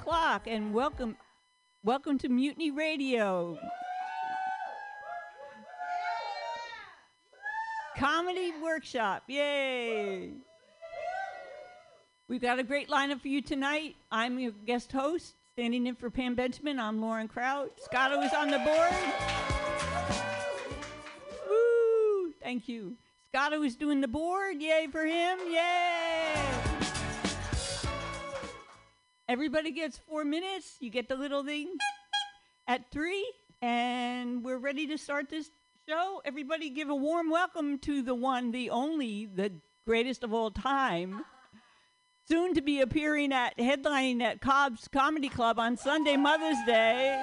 o'clock, and welcome, welcome to Mutiny Radio. Comedy workshop, yay! We've got a great lineup for you tonight. I'm your guest host, standing in for Pam Benjamin. I'm Lauren Kraut. Scotto is on the board. Woo! Thank you. Scotto is doing the board. Yay for him! Yay! Everybody gets four minutes. You get the little thing at three, and we're ready to start this show. Everybody give a warm welcome to the one, the only, the greatest of all time. Soon to be appearing at headlining at Cobb's Comedy Club on Sunday Mother's Day.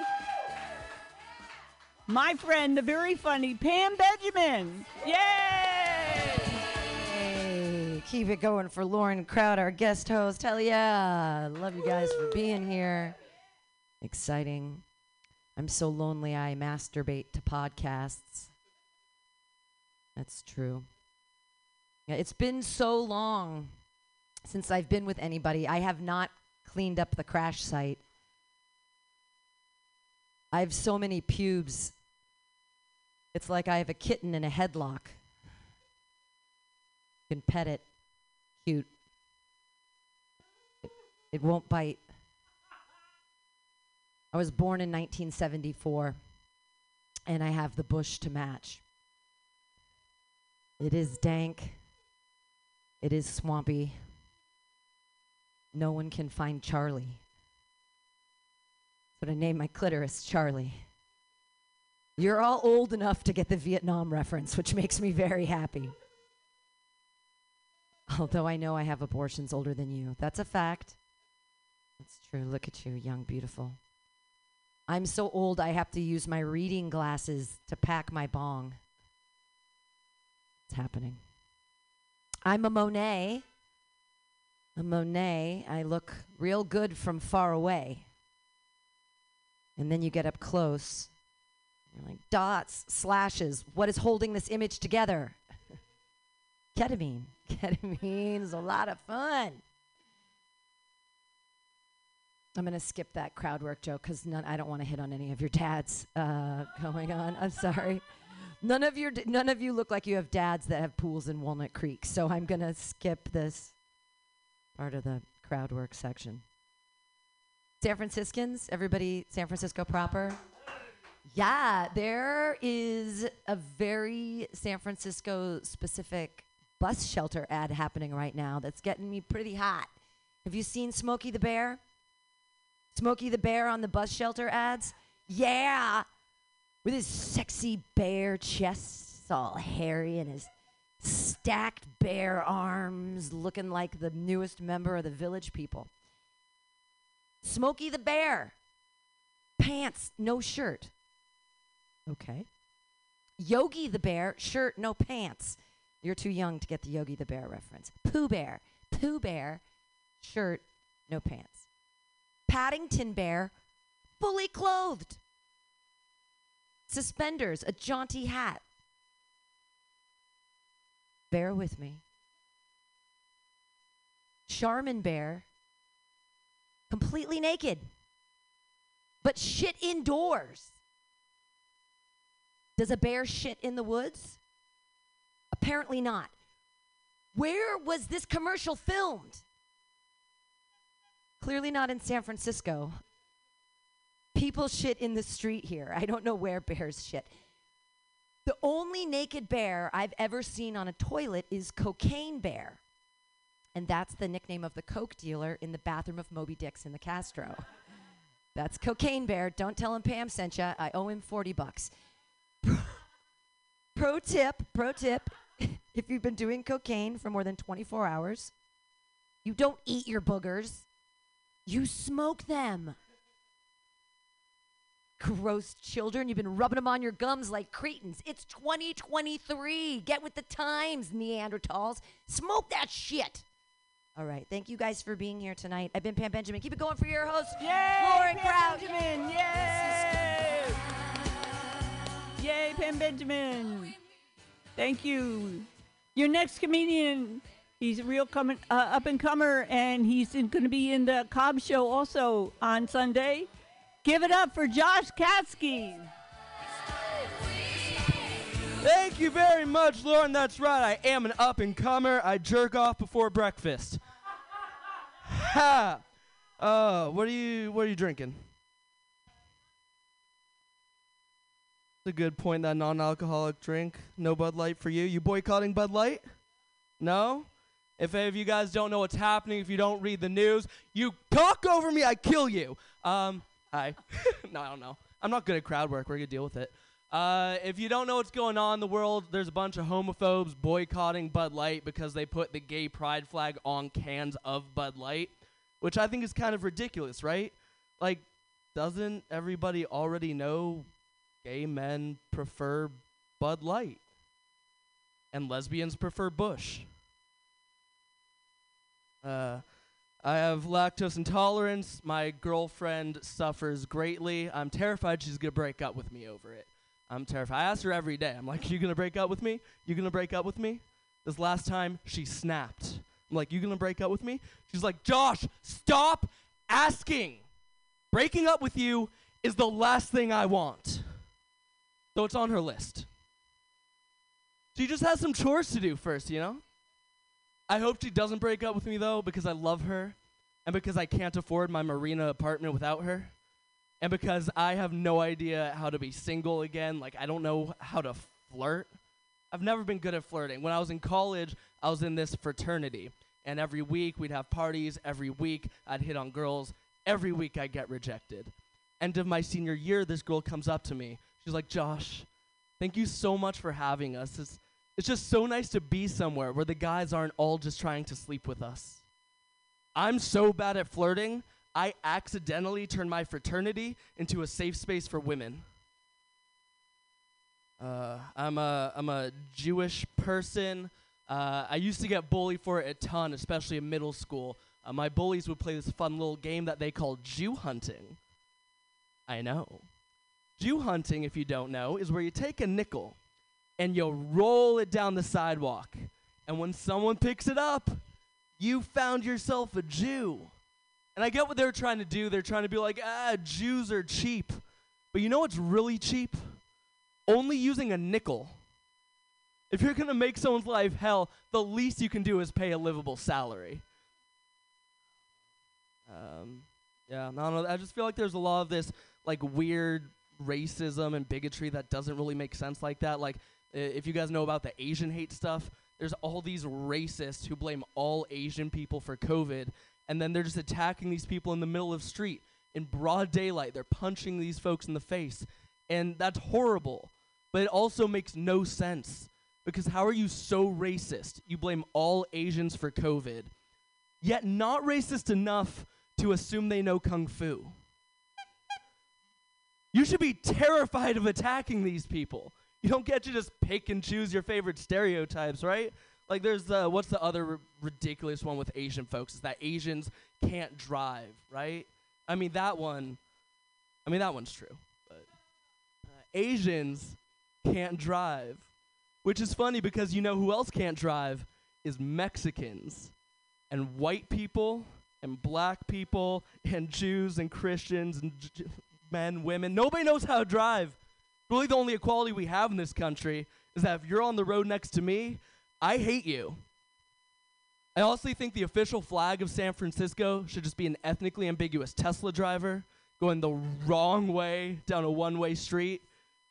My friend, the very funny Pam Benjamin. Yay! Keep it going for Lauren Kraut, our guest host. Hell yeah. Love you guys for being here. Exciting. I'm so lonely I masturbate to podcasts. That's true. Yeah, it's been so long since I've been with anybody. I have not cleaned up the crash site. I have so many pubes. It's like I have a kitten in a headlock. You can pet it. Cute. It, it won't bite. I was born in 1974, and I have the bush to match. It is dank. It is swampy. No one can find Charlie. But I named my clitoris Charlie. You're all old enough to get the Vietnam reference, which makes me very happy. Although I know I have abortions older than you. That's a fact. That's true. Look at you, young, beautiful. I'm so old I have to use my reading glasses to pack my bong. It's happening. I'm a Monet. A Monet. I look real good from far away. And then you get up close. You're like dots, slashes. What is holding this image together? Ketamine. Ketamine is a lot of fun. I'm going to skip that crowd work joke because I don't want to hit on any of your dads uh, going on. I'm sorry. None of your d- none of you look like you have dads that have pools in Walnut Creek, so I'm going to skip this part of the crowd work section. San Franciscans, everybody San Francisco proper? Yeah, there is a very San Francisco specific bus shelter ad happening right now that's getting me pretty hot. Have you seen Smokey the Bear? Smokey the Bear on the bus shelter ads? Yeah! With his sexy bear chest all hairy and his stacked bare arms looking like the newest member of the village people. Smokey the Bear. Pants, no shirt. Okay. Yogi the Bear, shirt, no pants. You're too young to get the Yogi the Bear reference. Pooh Bear, Pooh Bear, shirt, no pants. Paddington Bear, fully clothed. Suspenders, a jaunty hat. Bear with me. Charmin Bear, completely naked, but shit indoors. Does a bear shit in the woods? Apparently not. Where was this commercial filmed? Clearly not in San Francisco. People shit in the street here. I don't know where bears shit. The only naked bear I've ever seen on a toilet is Cocaine Bear. And that's the nickname of the Coke dealer in the bathroom of Moby Dick's in the Castro. that's Cocaine Bear. Don't tell him Pam sent you. I owe him 40 bucks. pro tip, pro tip. If you've been doing cocaine for more than 24 hours, you don't eat your boogers. You smoke them. Gross children, you've been rubbing them on your gums like cretins. It's 2023. Get with the times, Neanderthals. Smoke that shit. All right. Thank you guys for being here tonight. I've been Pam Benjamin. Keep it going for your host, Yay! Lauren Pam Kraut. Benjamin! Yay! Yay, Pam Benjamin! Thank you. Your next comedian He's a real coming uh, up and comer, and he's going to be in the Cobb Show also on Sunday. Give it up for Josh Katsky. Thank you very much, Lauren. That's right. I am an up and comer. I jerk off before breakfast. Ha! Uh, what are you what are you drinking? It's a good point that non-alcoholic drink. No Bud Light for you. You boycotting Bud Light? No? If any of you guys don't know what's happening, if you don't read the news, you talk over me, I kill you. Um, hi. no, I don't know. I'm not good at crowd work. We're gonna deal with it. Uh, if you don't know what's going on in the world, there's a bunch of homophobes boycotting Bud Light because they put the gay pride flag on cans of Bud Light, which I think is kind of ridiculous, right? Like, doesn't everybody already know gay men prefer Bud Light and lesbians prefer Bush? Uh, I have lactose intolerance. My girlfriend suffers greatly. I'm terrified she's gonna break up with me over it. I'm terrified. I ask her every day. I'm like, "You gonna break up with me? You gonna break up with me?" This last time, she snapped. I'm like, "You gonna break up with me?" She's like, "Josh, stop asking. Breaking up with you is the last thing I want." So it's on her list. She just has some chores to do first, you know? I hope she doesn't break up with me though because I love her and because I can't afford my marina apartment without her and because I have no idea how to be single again. Like, I don't know how to flirt. I've never been good at flirting. When I was in college, I was in this fraternity, and every week we'd have parties. Every week I'd hit on girls. Every week I'd get rejected. End of my senior year, this girl comes up to me. She's like, Josh, thank you so much for having us. It's, it's just so nice to be somewhere where the guys aren't all just trying to sleep with us. I'm so bad at flirting. I accidentally turned my fraternity into a safe space for women. Uh, I'm a I'm a Jewish person. Uh, I used to get bullied for it a ton, especially in middle school. Uh, my bullies would play this fun little game that they called Jew hunting. I know. Jew hunting, if you don't know, is where you take a nickel and you roll it down the sidewalk. And when someone picks it up, you found yourself a Jew. And I get what they're trying to do. They're trying to be like, ah, Jews are cheap. But you know what's really cheap? Only using a nickel. If you're going to make someone's life hell, the least you can do is pay a livable salary. Um, yeah, I don't know. I just feel like there's a lot of this like weird racism and bigotry that doesn't really make sense like that. Like, if you guys know about the Asian hate stuff, there's all these racists who blame all Asian people for COVID, and then they're just attacking these people in the middle of the street in broad daylight. They're punching these folks in the face, and that's horrible. But it also makes no sense because how are you so racist? You blame all Asians for COVID, yet not racist enough to assume they know kung fu. You should be terrified of attacking these people. You don't get to just pick and choose your favorite stereotypes, right? Like, there's uh, what's the other r- ridiculous one with Asian folks? Is that Asians can't drive, right? I mean, that one, I mean, that one's true. But uh, Asians can't drive, which is funny because you know who else can't drive is Mexicans and white people and black people and Jews and Christians and j- men, women. Nobody knows how to drive. Really, the only equality we have in this country is that if you're on the road next to me, I hate you. I honestly think the official flag of San Francisco should just be an ethnically ambiguous Tesla driver going the wrong way down a one way street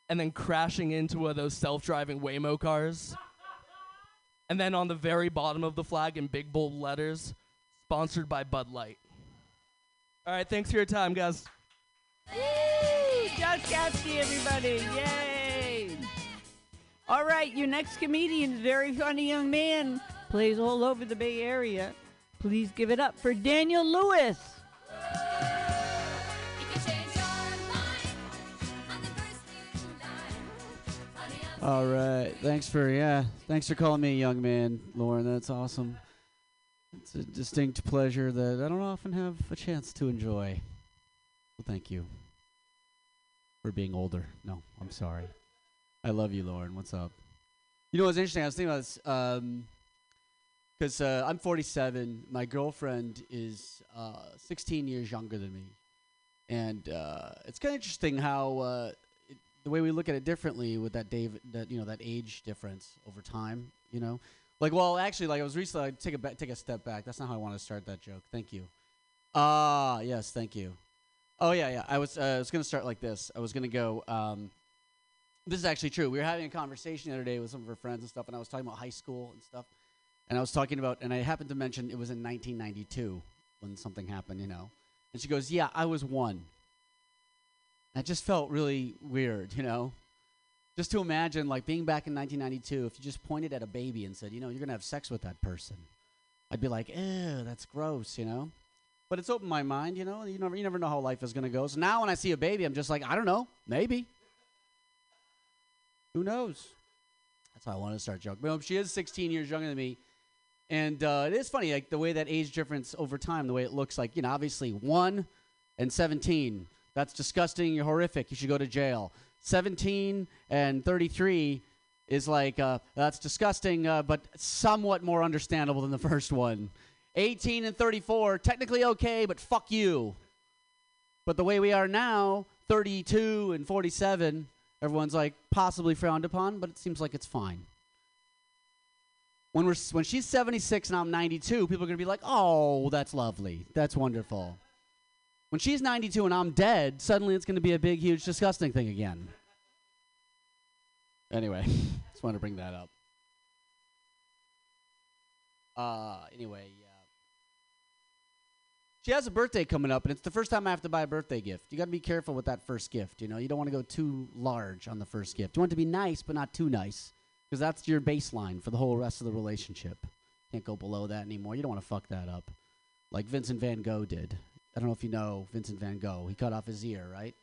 and then crashing into one of those self driving Waymo cars. And then on the very bottom of the flag in big bold letters, sponsored by Bud Light. All right, thanks for your time, guys. Woo! Josh Gatsby, everybody. Yay! All right, your next comedian is very funny young man, plays all over the Bay Area. Please give it up for Daniel Lewis. All right. Thanks for yeah. Thanks for calling me a young man, Lauren. That's awesome. It's a distinct pleasure that I don't often have a chance to enjoy. Well, thank you for being older. No, I'm sorry. I love you, Lauren. What's up? You know what's interesting? I was thinking about this. Um, because uh, I'm 47. My girlfriend is uh, 16 years younger than me, and uh, it's kind of interesting how uh, it, the way we look at it differently with that Dave, that you know, that age difference over time. You know, like well, actually, like I was recently. I take a ba- take a step back. That's not how I want to start that joke. Thank you. Ah, yes, thank you. Oh yeah, yeah. I was uh, I was gonna start like this. I was gonna go. Um, this is actually true. We were having a conversation the other day with some of her friends and stuff, and I was talking about high school and stuff. And I was talking about, and I happened to mention it was in 1992 when something happened, you know. And she goes, "Yeah, I was one." That just felt really weird, you know. Just to imagine, like being back in 1992, if you just pointed at a baby and said, "You know, you're gonna have sex with that person," I'd be like, "Ew, that's gross," you know. But it's opened my mind, you know. You never, you never know how life is gonna go. So now, when I see a baby, I'm just like, I don't know, maybe. Who knows? That's how I wanted to start joking. But she is 16 years younger than me. And uh, it is funny, like the way that age difference over time, the way it looks like, you know, obviously 1 and 17, that's disgusting, you're horrific, you should go to jail. 17 and 33 is like, uh, that's disgusting, uh, but somewhat more understandable than the first one. 18 and 34, technically okay, but fuck you. But the way we are now, 32 and 47, everyone's like possibly frowned upon, but it seems like it's fine. When we're when she's 76 and I'm 92, people are gonna be like, "Oh, that's lovely, that's wonderful." When she's 92 and I'm dead, suddenly it's gonna be a big, huge, disgusting thing again. Anyway, just wanted to bring that up. Uh, anyway. She has a birthday coming up, and it's the first time I have to buy a birthday gift. You got to be careful with that first gift. You know, you don't want to go too large on the first gift. You want it to be nice, but not too nice, because that's your baseline for the whole rest of the relationship. Can't go below that anymore. You don't want to fuck that up, like Vincent Van Gogh did. I don't know if you know Vincent Van Gogh. He cut off his ear, right?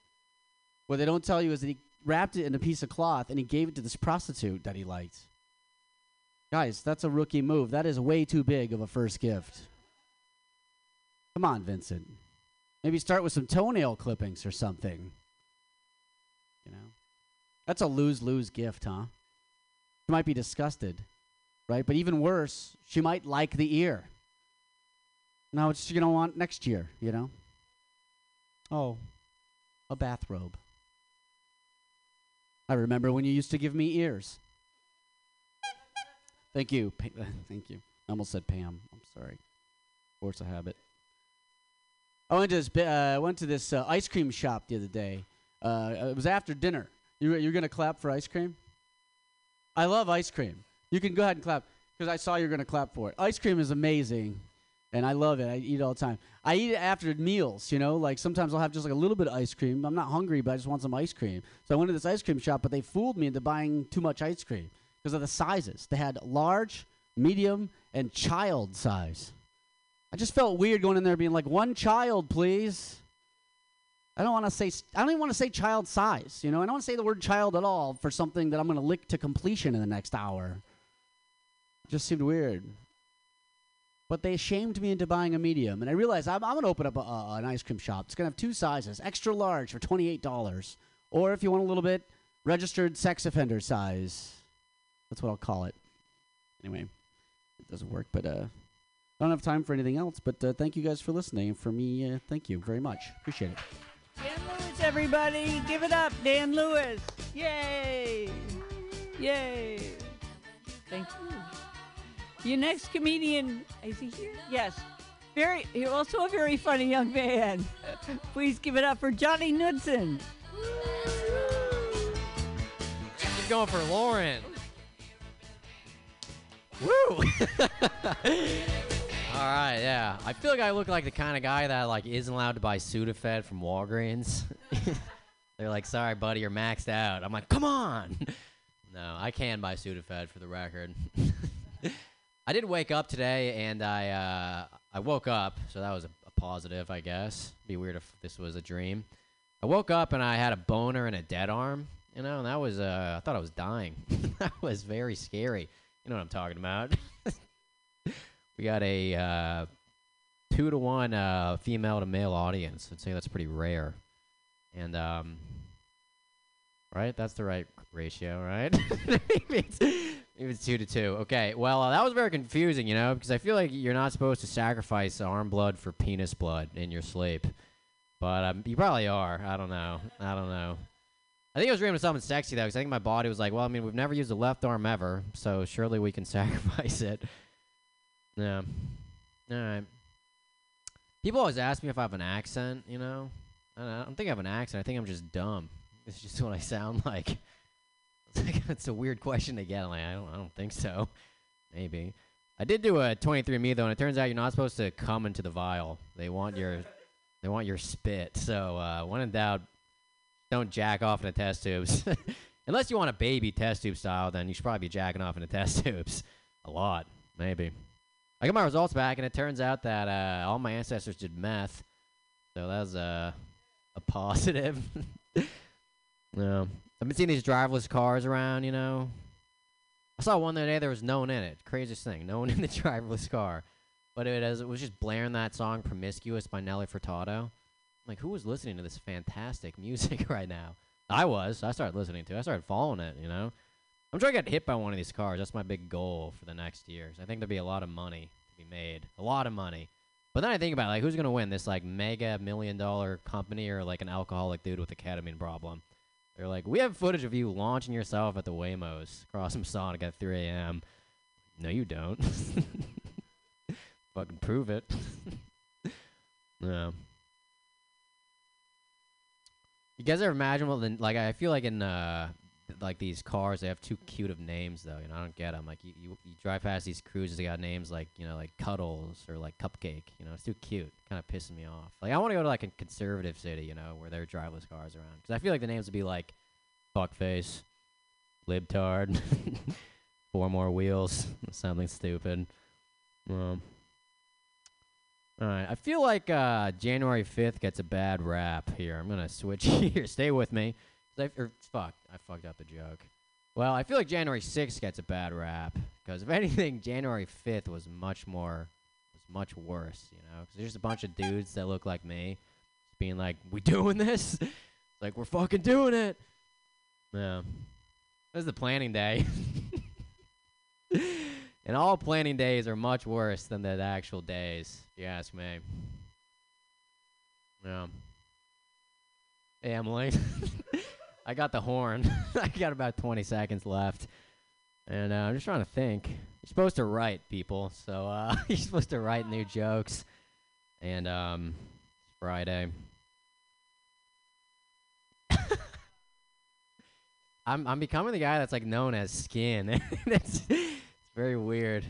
What they don't tell you is that he wrapped it in a piece of cloth and he gave it to this prostitute that he liked. Guys, that's a rookie move. That is way too big of a first gift. Come on, Vincent. Maybe start with some toenail clippings or something. You know? That's a lose lose gift, huh? She might be disgusted, right? But even worse, she might like the ear. Now, what's she to want next year, you know? Oh, a bathrobe. I remember when you used to give me ears. Thank you. Thank you. I almost said Pam. I'm sorry. Force a habit. I went to this. Uh, went to this uh, ice cream shop the other day. Uh, it was after dinner. You you're gonna clap for ice cream? I love ice cream. You can go ahead and clap because I saw you're gonna clap for it. Ice cream is amazing, and I love it. I eat it all the time. I eat it after meals. You know, like sometimes I'll have just like a little bit of ice cream. I'm not hungry, but I just want some ice cream. So I went to this ice cream shop, but they fooled me into buying too much ice cream because of the sizes. They had large, medium, and child size. I just felt weird going in there being like, one child, please. I don't want to say, I don't even want to say child size, you know? I don't want to say the word child at all for something that I'm going to lick to completion in the next hour. It just seemed weird. But they shamed me into buying a medium. And I realized I'm, I'm going to open up a, a, an ice cream shop. It's going to have two sizes extra large for $28. Or if you want a little bit, registered sex offender size. That's what I'll call it. Anyway, it doesn't work, but uh, I don't have time for anything else, but uh, thank you guys for listening. For me, uh, thank you very much. Appreciate it. Dan Lewis, everybody, give it up, Dan Lewis. Yay! Yay! Thank you. Your next comedian, is he here? Yes. Very, you're also a very funny young man. Please give it up for Johnny Knudsen. Keep going for Lauren. Woo! All right, yeah. I feel like I look like the kind of guy that like isn't allowed to buy Sudafed from Walgreens. They're like, "Sorry, buddy, you're maxed out." I'm like, "Come on!" no, I can buy Sudafed for the record. I did wake up today, and I uh, I woke up, so that was a, a positive, I guess. Be weird if this was a dream. I woke up and I had a boner and a dead arm. You know, and that was uh, I thought I was dying. that was very scary. You know what I'm talking about. We got a uh, two to one uh, female to male audience. I'd say that's pretty rare. And um, right, that's the right ratio, right? maybe, it's, It was two to two. Okay. Well, uh, that was very confusing, you know, because I feel like you're not supposed to sacrifice arm blood for penis blood in your sleep, but um, you probably are. I don't know. I don't know. I think I was dreaming of something sexy though, because I think my body was like, well, I mean, we've never used the left arm ever, so surely we can sacrifice it. Yeah. All right. People always ask me if I have an accent, you know. I don't, think I have an accent. I think I'm just dumb. It's just what I sound like. It's, like, it's a weird question to get. Like, I don't, I don't think so. Maybe. I did do a 23andMe though, and it turns out you're not supposed to come into the vial. They want your, they want your spit. So uh, when in doubt, don't jack off in the test tubes. Unless you want a baby test tube style, then you should probably be jacking off in the test tubes. A lot, maybe. I got my results back, and it turns out that uh, all my ancestors did meth. So that was uh, a positive. no. I've been seeing these driverless cars around, you know. I saw one the other day, there was no one in it. Craziest thing. No one in the driverless car. But it, was, it was just blaring that song Promiscuous by Nelly Furtado. I'm like, who was listening to this fantastic music right now? I was. I started listening to it. I started following it, you know. I'm trying to get hit by one of these cars. That's my big goal for the next years. I think there'll be a lot of money to be made. A lot of money. But then I think about like who's gonna win? This like mega million dollar company or like an alcoholic dude with a ketamine problem? They're like, we have footage of you launching yourself at the Waymos across Masonic at 3 a.m. No, you don't. Fucking prove it. no. You guys ever imagine what the like? I feel like in uh, like these cars, they have too cute of names though. You know, I don't get them. Like you, you, you drive past these cruises, they got names like you know, like Cuddles or like Cupcake. You know, it's too cute. Kind of pissing me off. Like I want to go to like a conservative city, you know, where there are driverless cars around. Because I feel like the names would be like Fuckface, Libtard, Four More Wheels, something stupid. Um. All right, I feel like uh, January 5th gets a bad rap here. I'm gonna switch here. Stay with me. I, or, fuck, I fucked up the joke. Well, I feel like January 6th gets a bad rap because if anything, January 5th was much more, was much worse. You know, because there's a bunch of dudes that look like me, being like, "We doing this?" like we're fucking doing it. Yeah, this is the planning day. and all planning days are much worse than the actual days, if you ask me. Yeah. Hey, Emily. I got the horn. I got about 20 seconds left. And uh, I'm just trying to think. You're supposed to write, people. So uh, you're supposed to write new jokes. And um, it's Friday. I'm I'm becoming the guy that's like known as skin. it's, it's very weird.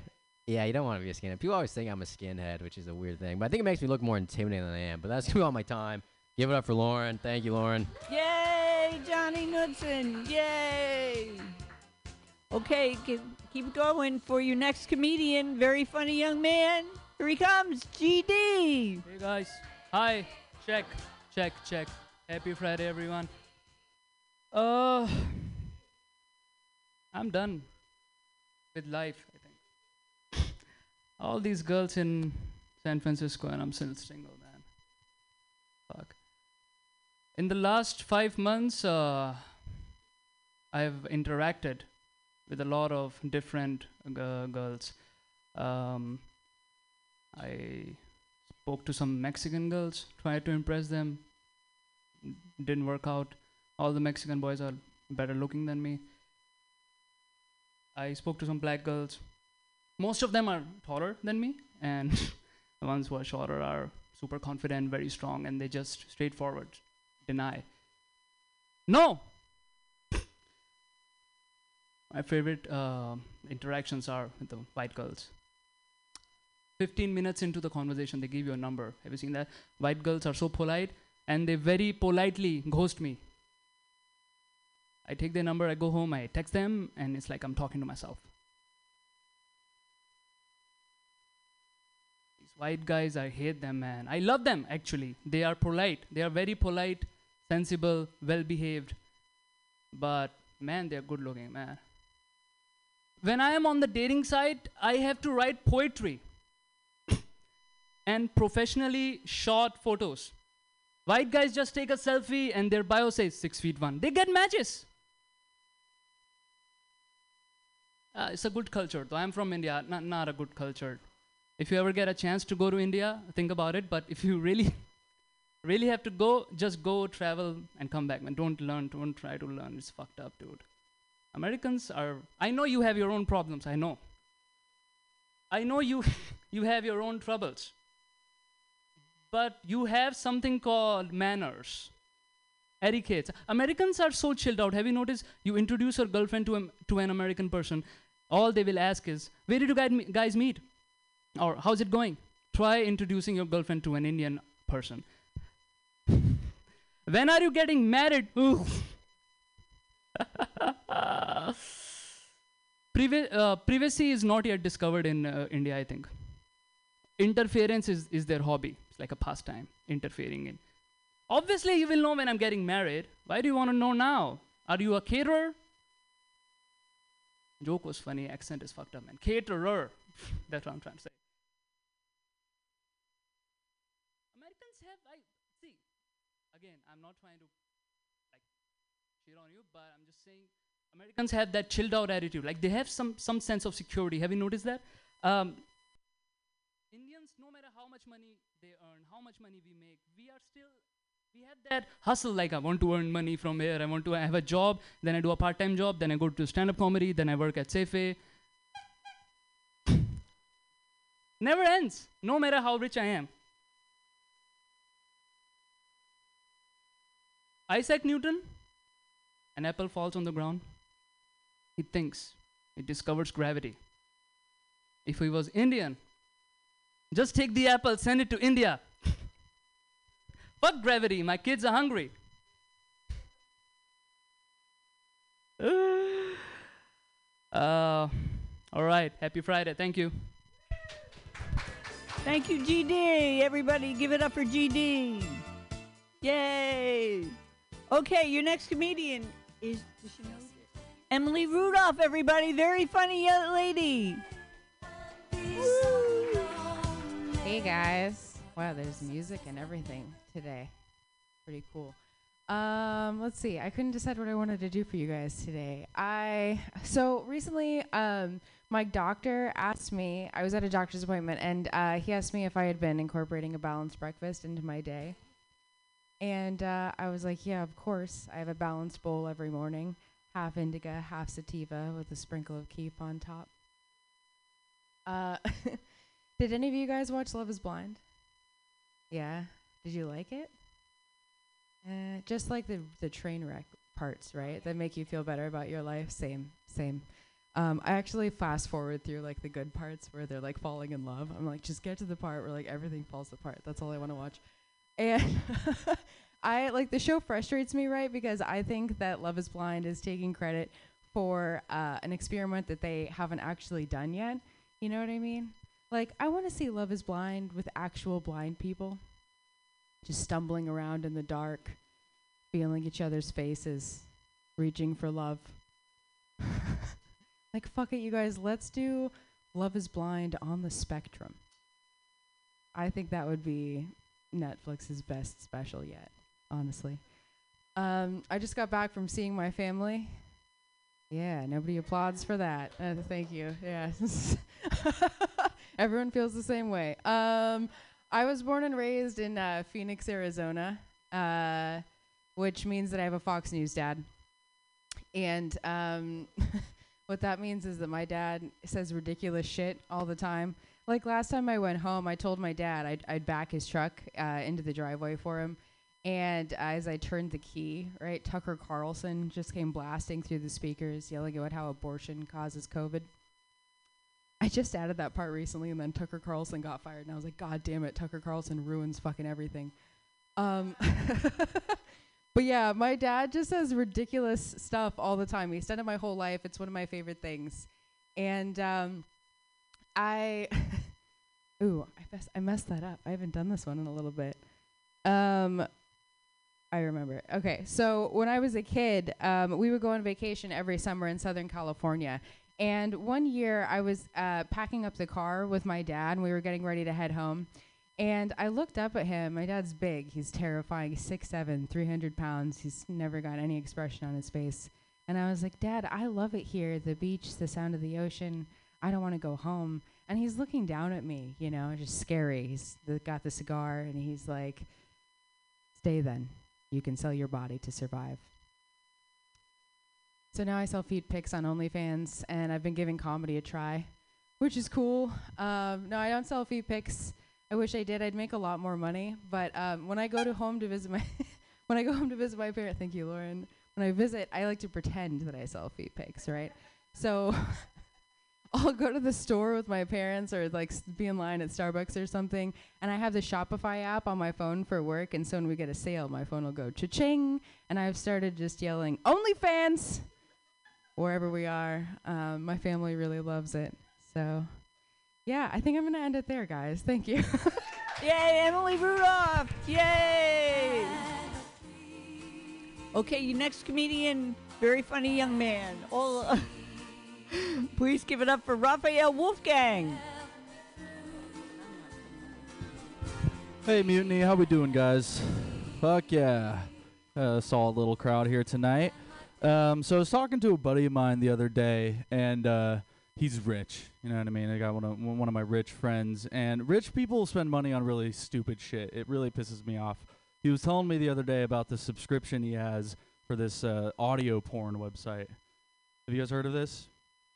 Yeah, you don't want to be a skinhead. People always think I'm a skinhead, which is a weird thing. But I think it makes me look more intimidating than I am. But that's all my time. Give it up for Lauren. Thank you, Lauren. Yay, Johnny Knudsen. Yay. Okay, keep, keep going for your next comedian. Very funny young man. Here he comes, GD. Hey guys. Hi. Check. Check. Check. Happy Friday, everyone. Uh, I'm done with life, I think. All these girls in San Francisco, and I'm still single, man. Fuck. In the last five months, uh, I've interacted with a lot of different g- girls. Um, I spoke to some Mexican girls, tried to impress them. Didn't work out. All the Mexican boys are better looking than me. I spoke to some black girls. Most of them are taller than me, and the ones who are shorter are super confident, very strong, and they just straightforward deny. No! My favorite uh, interactions are with the white girls. 15 minutes into the conversation, they give you a number. Have you seen that? White girls are so polite and they very politely ghost me. I take their number, I go home, I text them, and it's like I'm talking to myself. These white guys, I hate them, man. I love them, actually. They are polite. They are very polite, sensible, well behaved. But, man, they're good looking, man. When I am on the dating site, I have to write poetry and professionally shot photos. White guys just take a selfie and their bio says six feet one. They get matches. Uh, it's a good culture, though. I'm from India, not, not a good culture. If you ever get a chance to go to India, think about it. But if you really, really have to go, just go, travel, and come back. Man, don't learn, don't try to learn. It's fucked up, dude. Americans are. I know you have your own problems. I know. I know you, you have your own troubles. But you have something called manners etiquettes. Americans are so chilled out. Have you noticed? You introduce your girlfriend to, a, to an American person, all they will ask is, Where did you guys meet? Or how's it going? Try introducing your girlfriend to an Indian person. When are you getting married? Ooh. Priva- uh, privacy is not yet discovered in uh, India, I think. Interference is, is their hobby. It's like a pastime, interfering in. Obviously, you will know when I'm getting married. Why do you want to know now? Are you a caterer? Joke was funny, accent is fucked up, man. Caterer. That's what I'm trying to say. Americans have, I see. Again, I'm not trying to like shit on you, but I'm just saying Americans have that chilled out attitude. Like they have some some sense of security. Have you noticed that? Um, Indians, no matter how much money they earn, how much money we make, we are still we have that hustle like i want to earn money from here i want to have a job then i do a part-time job then i go to stand-up comedy then i work at Safeway. never ends no matter how rich i am isaac newton an apple falls on the ground he thinks he discovers gravity if he was indian just take the apple send it to india Fuck gravity, my kids are hungry. uh, all right, happy Friday. Thank you. Thank you, GD. Everybody, give it up for GD. Yay! Okay, your next comedian is she know? Emily Rudolph. Everybody, very funny young lady. Hey guys. Wow, there's music and everything today. Pretty cool. Um, let's see. I couldn't decide what I wanted to do for you guys today. I so recently um my doctor asked me, I was at a doctor's appointment and uh, he asked me if I had been incorporating a balanced breakfast into my day. And uh, I was like, yeah, of course. I have a balanced bowl every morning, half indica, half sativa with a sprinkle of kief on top. Uh, did any of you guys watch Love is Blind? Yeah. Did you like it? Uh, just like the the train wreck parts, right? That make you feel better about your life. Same, same. Um, I actually fast forward through like the good parts where they're like falling in love. I'm like, just get to the part where like everything falls apart. That's all I want to watch. And I like the show frustrates me, right? Because I think that Love Is Blind is taking credit for uh, an experiment that they haven't actually done yet. You know what I mean? Like, I want to see Love Is Blind with actual blind people, just stumbling around in the dark, feeling each other's faces, reaching for love. like, fuck it, you guys. Let's do Love Is Blind on the spectrum. I think that would be Netflix's best special yet, honestly. Um, I just got back from seeing my family. Yeah, nobody applauds for that. Uh, thank you. Yeah. Everyone feels the same way. Um, I was born and raised in uh, Phoenix, Arizona, uh, which means that I have a Fox News dad. And um, what that means is that my dad says ridiculous shit all the time. Like last time I went home, I told my dad I'd, I'd back his truck uh, into the driveway for him. And as I turned the key, right, Tucker Carlson just came blasting through the speakers, yelling about how abortion causes COVID. I just added that part recently, and then Tucker Carlson got fired, and I was like, God damn it, Tucker Carlson ruins fucking everything. Um, but yeah, my dad just says ridiculous stuff all the time. He's done it my whole life. It's one of my favorite things. And um, I, ooh, I, I messed that up. I haven't done this one in a little bit. Um, I remember. Okay, so when I was a kid, um, we would go on vacation every summer in Southern California. And one year I was uh, packing up the car with my dad, and we were getting ready to head home. And I looked up at him. My dad's big. He's terrifying. He's 6'7, 300 pounds. He's never got any expression on his face. And I was like, Dad, I love it here the beach, the sound of the ocean. I don't want to go home. And he's looking down at me, you know, just scary. He's the, got the cigar and he's like, Stay then. You can sell your body to survive. So now I sell feed pics on OnlyFans, and I've been giving comedy a try, which is cool. Um, no, I don't sell feed pics. I wish I did. I'd make a lot more money. But um, when I go to home to visit my, when I go home to visit my parents, thank you, Lauren. When I visit, I like to pretend that I sell feed pics, right? So I'll go to the store with my parents or like be in line at Starbucks or something, and I have the Shopify app on my phone for work. And so when we get a sale, my phone will go cha-ching, and I've started just yelling OnlyFans wherever we are. Um, my family really loves it. So yeah, I think I'm gonna end it there, guys. Thank you. Yay, Emily Rudolph! Yay! Okay, your next comedian, very funny young man. All, please give it up for Raphael Wolfgang. Hey Mutiny, how we doing, guys? Fuck yeah. Uh, solid little crowd here tonight. Um, so I was talking to a buddy of mine the other day, and uh, he's rich. You know what I mean? I got one of one of my rich friends, and rich people spend money on really stupid shit. It really pisses me off. He was telling me the other day about the subscription he has for this uh, audio porn website. Have you guys heard of this?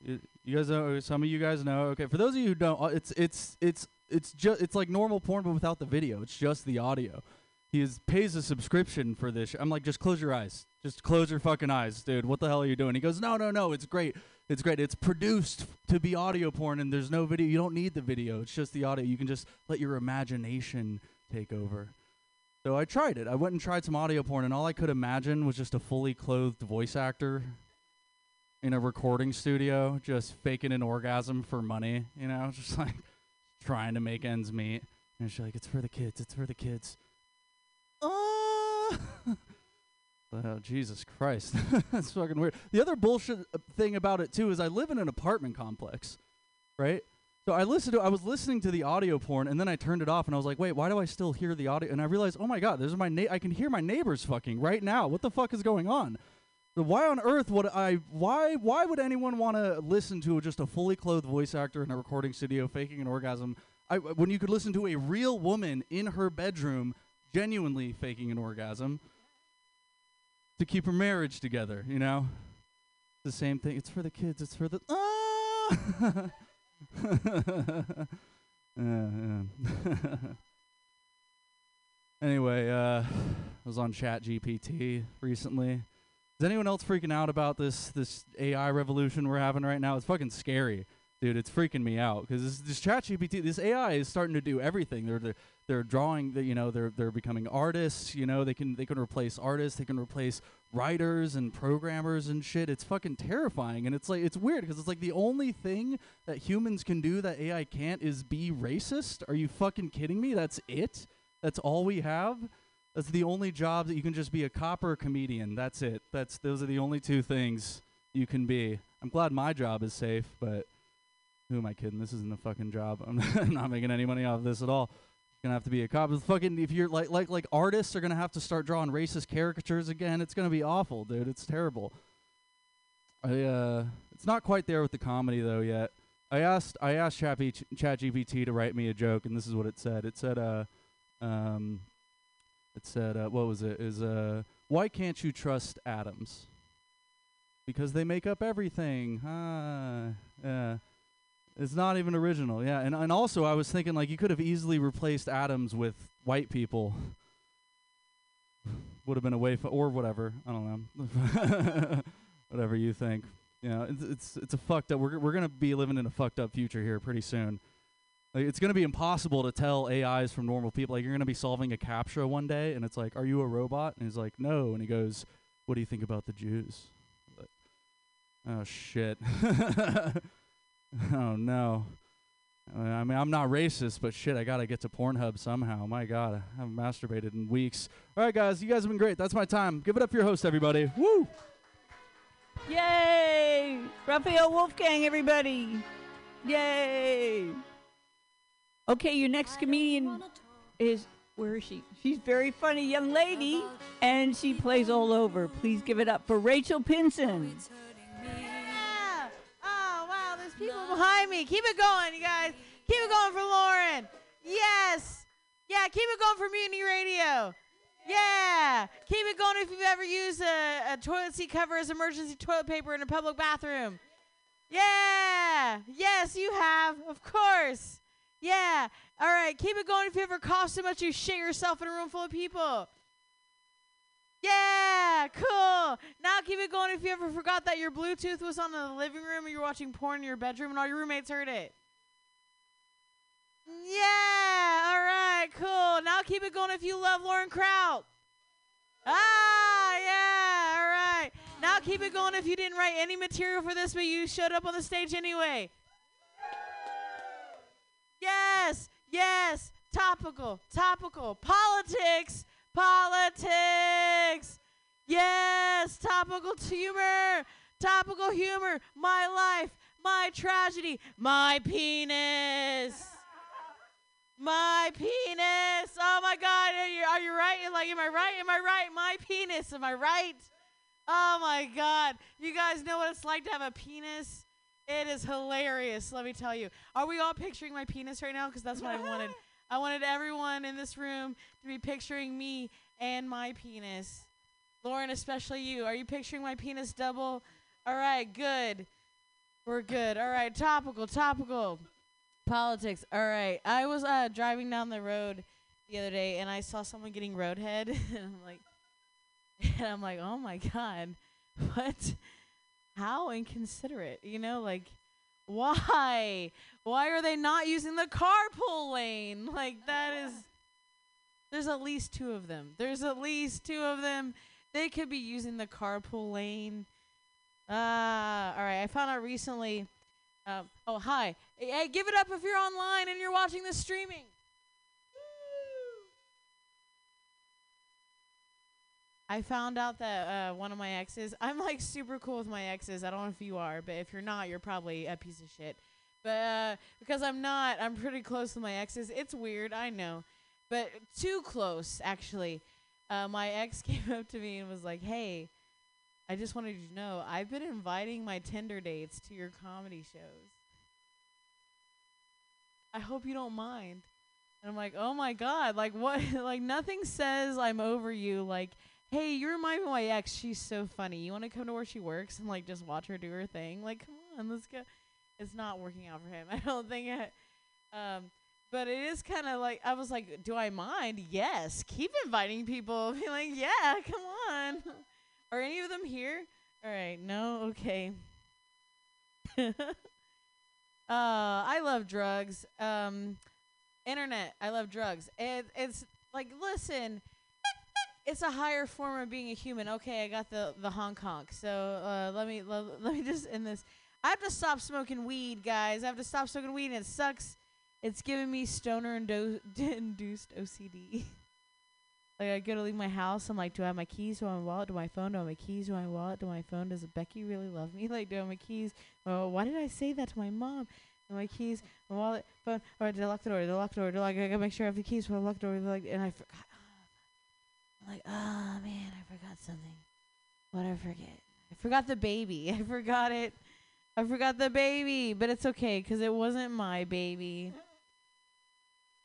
You, guys know? Some of you guys know. Okay, for those of you who don't, uh, it's it's it's it's just it's like normal porn but without the video. It's just the audio. He is pays a subscription for this. sh- I'm like, just close your eyes. Just close your fucking eyes, dude. What the hell are you doing? He goes, no, no, no. It's great. It's great. It's produced to be audio porn, and there's no video. You don't need the video. It's just the audio. You can just let your imagination take over. So I tried it. I went and tried some audio porn, and all I could imagine was just a fully clothed voice actor in a recording studio, just faking an orgasm for money. You know, just like trying to make ends meet. And she's like, "It's for the kids. It's for the kids." Oh, Jesus Christ, that's fucking weird. The other bullshit uh, thing about it too is I live in an apartment complex, right? So I listened to, I was listening to the audio porn, and then I turned it off, and I was like, "Wait, why do I still hear the audio?" And I realized, "Oh my God, this is my na- I can hear my neighbors fucking right now. What the fuck is going on?" Why on earth would I? Why? Why would anyone want to listen to just a fully clothed voice actor in a recording studio faking an orgasm? I, when you could listen to a real woman in her bedroom genuinely faking an orgasm to keep her marriage together. You know, the same thing. It's for the kids. It's for the. Ah! anyway, uh, I was on Chat GPT recently. Is anyone else freaking out about this this AI revolution we're having right now? It's fucking scary, dude. It's freaking me out because this, this ChatGPT, this AI is starting to do everything. They're they're, they're drawing, the, you know, they're they're becoming artists. You know, they can they can replace artists, they can replace writers and programmers and shit. It's fucking terrifying, and it's like it's weird because it's like the only thing that humans can do that AI can't is be racist. Are you fucking kidding me? That's it. That's all we have. That's the only job that you can just be a cop or a comedian. That's it. That's those are the only two things you can be. I'm glad my job is safe, but who am I kidding? This isn't a fucking job. I'm not, I'm not making any money off of this at all. Gonna have to be a cop. Fucking if you're like like like artists are gonna have to start drawing racist caricatures again. It's gonna be awful, dude. It's terrible. I uh, it's not quite there with the comedy though yet. I asked I asked Chat ChatGPT to write me a joke, and this is what it said. It said uh, um, it said uh, what was it? Is uh, why can't you trust atoms? Because they make up everything. Ah, yeah. It's not even original, yeah. And and also, I was thinking like you could have easily replaced atoms with white people. Would have been a way, for, or whatever. I don't know. whatever you think. You know, it's it's it's a fucked up. We're we're gonna be living in a fucked up future here pretty soon. Like, it's gonna be impossible to tell AIs from normal people. Like you're gonna be solving a captcha one day, and it's like, "Are you a robot?" And he's like, "No." And he goes, "What do you think about the Jews?" Like, oh shit. oh no. I mean, I'm not racist, but shit, I gotta get to Pornhub somehow. My God, I haven't masturbated in weeks. All right, guys, you guys have been great. That's my time. Give it up for your host, everybody. Woo! Yay! Raphael Wolfgang, everybody! Yay! Okay, your next comedian is Where is she? She's very funny young lady, and she plays all over. Please give it up for Rachel Pinson. Yeah. Oh wow, there's people behind me. Keep it going, you guys. Keep it going for Lauren. Yes. Yeah, keep it going for Mutiny Radio. Yeah. Keep it going if you've ever used a, a toilet seat cover as emergency toilet paper in a public bathroom. Yeah. Yes, you have. Of course. Yeah. All right. Keep it going if you ever cough so much you shit yourself in a room full of people. Yeah, cool. Now keep it going if you ever forgot that your Bluetooth was on in the living room and you're watching porn in your bedroom and all your roommates heard it. Yeah, all right, cool. Now keep it going if you love Lauren Kraut. Ah, yeah, all right. Now keep it going if you didn't write any material for this, but you showed up on the stage anyway. Yes, yes, topical, topical, politics, politics. Yes, topical humor, topical humor. My life, my tragedy, my penis. My penis. Oh my God. Are you, are you right? Like, am I right? Am I right? My penis. Am I right? Oh my God. You guys know what it's like to have a penis? It is hilarious, let me tell you. Are we all picturing my penis right now? Because that's what I wanted. I wanted everyone in this room to be picturing me and my penis. Lauren, especially you. Are you picturing my penis double? All right, good. We're good. All right, topical, topical. Politics. All right. I was uh, driving down the road the other day and I saw someone getting roadhead and I'm like and I'm like, "Oh my god. What? How inconsiderate." You know, like why? Why are they not using the carpool lane? Like that is There's at least two of them. There's at least two of them. They could be using the carpool lane. Ah, all right. I found out recently um, oh, hi. Hey, hey, give it up if you're online and you're watching this streaming. I found out that uh, one of my exes, I'm like super cool with my exes. I don't know if you are, but if you're not, you're probably a piece of shit. But uh, because I'm not, I'm pretty close with my exes. It's weird, I know. But too close, actually. Uh, my ex came up to me and was like, hey, I just wanted you to know I've been inviting my Tinder dates to your comedy shows. I hope you don't mind. And I'm like, oh my god, like what? like nothing says I'm over you. Like, hey, you remind me of my ex. She's so funny. You want to come to where she works and like just watch her do her thing? Like, come on, let's go. It's not working out for him. I don't think it. Um, but it is kind of like I was like, do I mind? Yes. Keep inviting people. Be like, yeah, come on. Are any of them here? All right. No. Okay. uh, I love drugs. Um, internet. I love drugs. It, it's like, listen, it's a higher form of being a human. Okay, I got the the honk honk. So uh, let me let, me just end this. I have to stop smoking weed, guys. I have to stop smoking weed, and it sucks. It's giving me stoner indo- induced OCD. like I go to leave my house, I'm like, do I have my keys? Do I have my wallet? Do I have my phone? Do I have my keys? Do I have my wallet? Do I have my phone? Does Becky really love me? Like, do I have my keys? Oh, why did I say that to my mom? My keys, my wallet, phone. Or did I lock the door? Did I lock the door? Did I, I gotta make sure I have the keys for the lock the door. And I forgot. I'm like, oh man, I forgot something. What I forget? I forgot the baby. I forgot it. I forgot the baby, but it's okay because it wasn't my baby.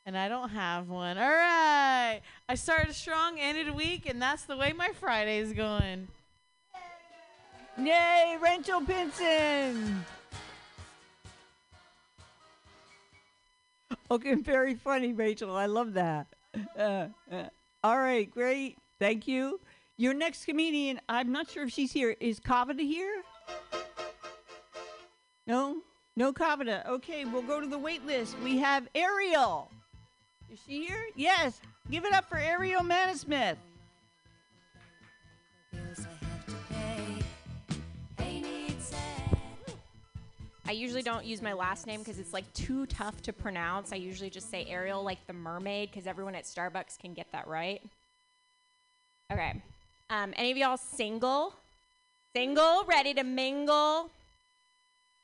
And I don't have one. All right. I started strong, ended weak, and that's the way my Friday's going. Yay, Rachel Pinson! Okay, very funny, Rachel. I love that. Uh, uh, all right, great. Thank you. Your next comedian, I'm not sure if she's here. Is Kavita here? No? No Kavita. Okay, we'll go to the wait list. We have Ariel. Is she here? Yes. Give it up for Ariel Manasmith. I usually don't use my last name because it's like too tough to pronounce. I usually just say Ariel like the mermaid because everyone at Starbucks can get that right. Okay. Um, any of y'all single? Single? Ready to mingle?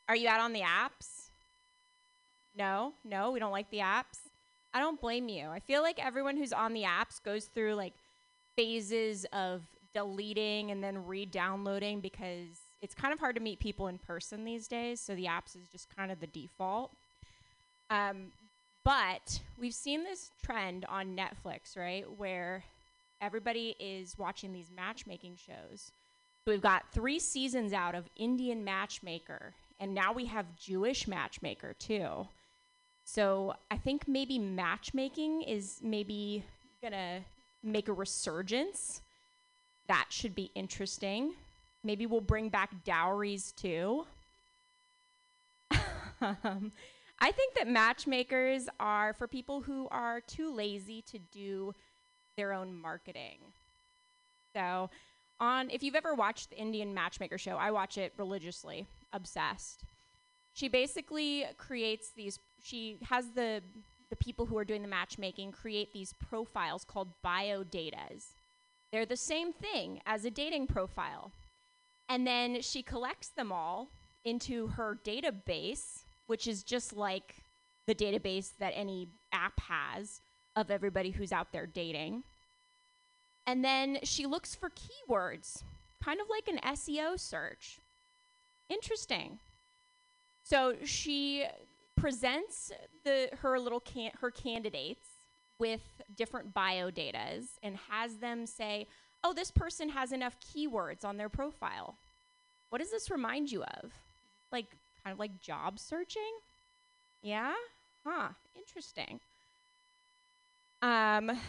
Are you out on the apps? No? No? We don't like the apps? I don't blame you. I feel like everyone who's on the apps goes through like phases of deleting and then re-downloading because it's kind of hard to meet people in person these days. So the apps is just kind of the default. Um, but we've seen this trend on Netflix, right, where everybody is watching these matchmaking shows. So we've got three seasons out of Indian Matchmaker, and now we have Jewish Matchmaker too. So I think maybe matchmaking is maybe gonna make a resurgence. That should be interesting. Maybe we'll bring back dowries too. um, I think that matchmakers are for people who are too lazy to do their own marketing. So, on if you've ever watched the Indian Matchmaker show, I watch it religiously, obsessed. She basically creates these she has the the people who are doing the matchmaking create these profiles called biodatas. They're the same thing as a dating profile. And then she collects them all into her database, which is just like the database that any app has of everybody who's out there dating. And then she looks for keywords, kind of like an SEO search. Interesting. So she presents the her little can- her candidates with different biodatas and has them say, "Oh, this person has enough keywords on their profile." What does this remind you of? Like kind of like job searching? Yeah? Huh, interesting. Um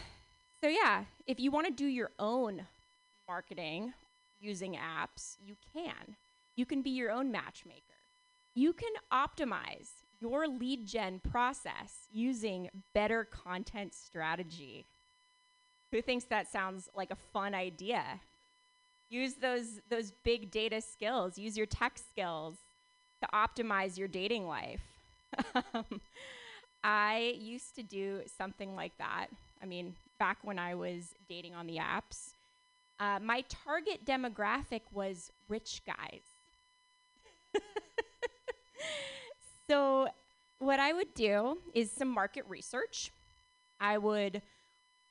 so yeah, if you want to do your own marketing using apps, you can. You can be your own matchmaker. You can optimize your lead gen process using better content strategy. Who thinks that sounds like a fun idea? Use those those big data skills, use your tech skills to optimize your dating life. I used to do something like that. I mean, back when I was dating on the apps, uh, my target demographic was rich guys. so, what I would do is some market research. I would,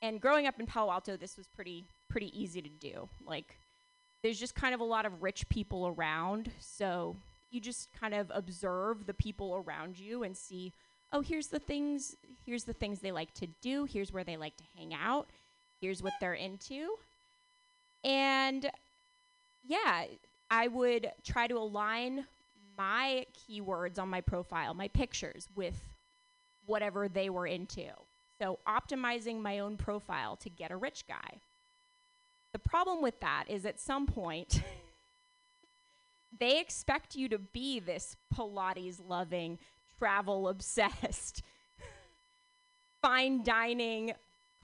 and growing up in Palo Alto, this was pretty pretty easy to do. Like, there's just kind of a lot of rich people around, so you just kind of observe the people around you and see, oh, here's the things, here's the things they like to do, here's where they like to hang out, here's what they're into. And yeah, I would try to align my keywords on my profile, my pictures, with whatever they were into. So optimizing my own profile to get a rich guy. The problem with that is at some point, they expect you to be this Pilates loving, travel obsessed, fine dining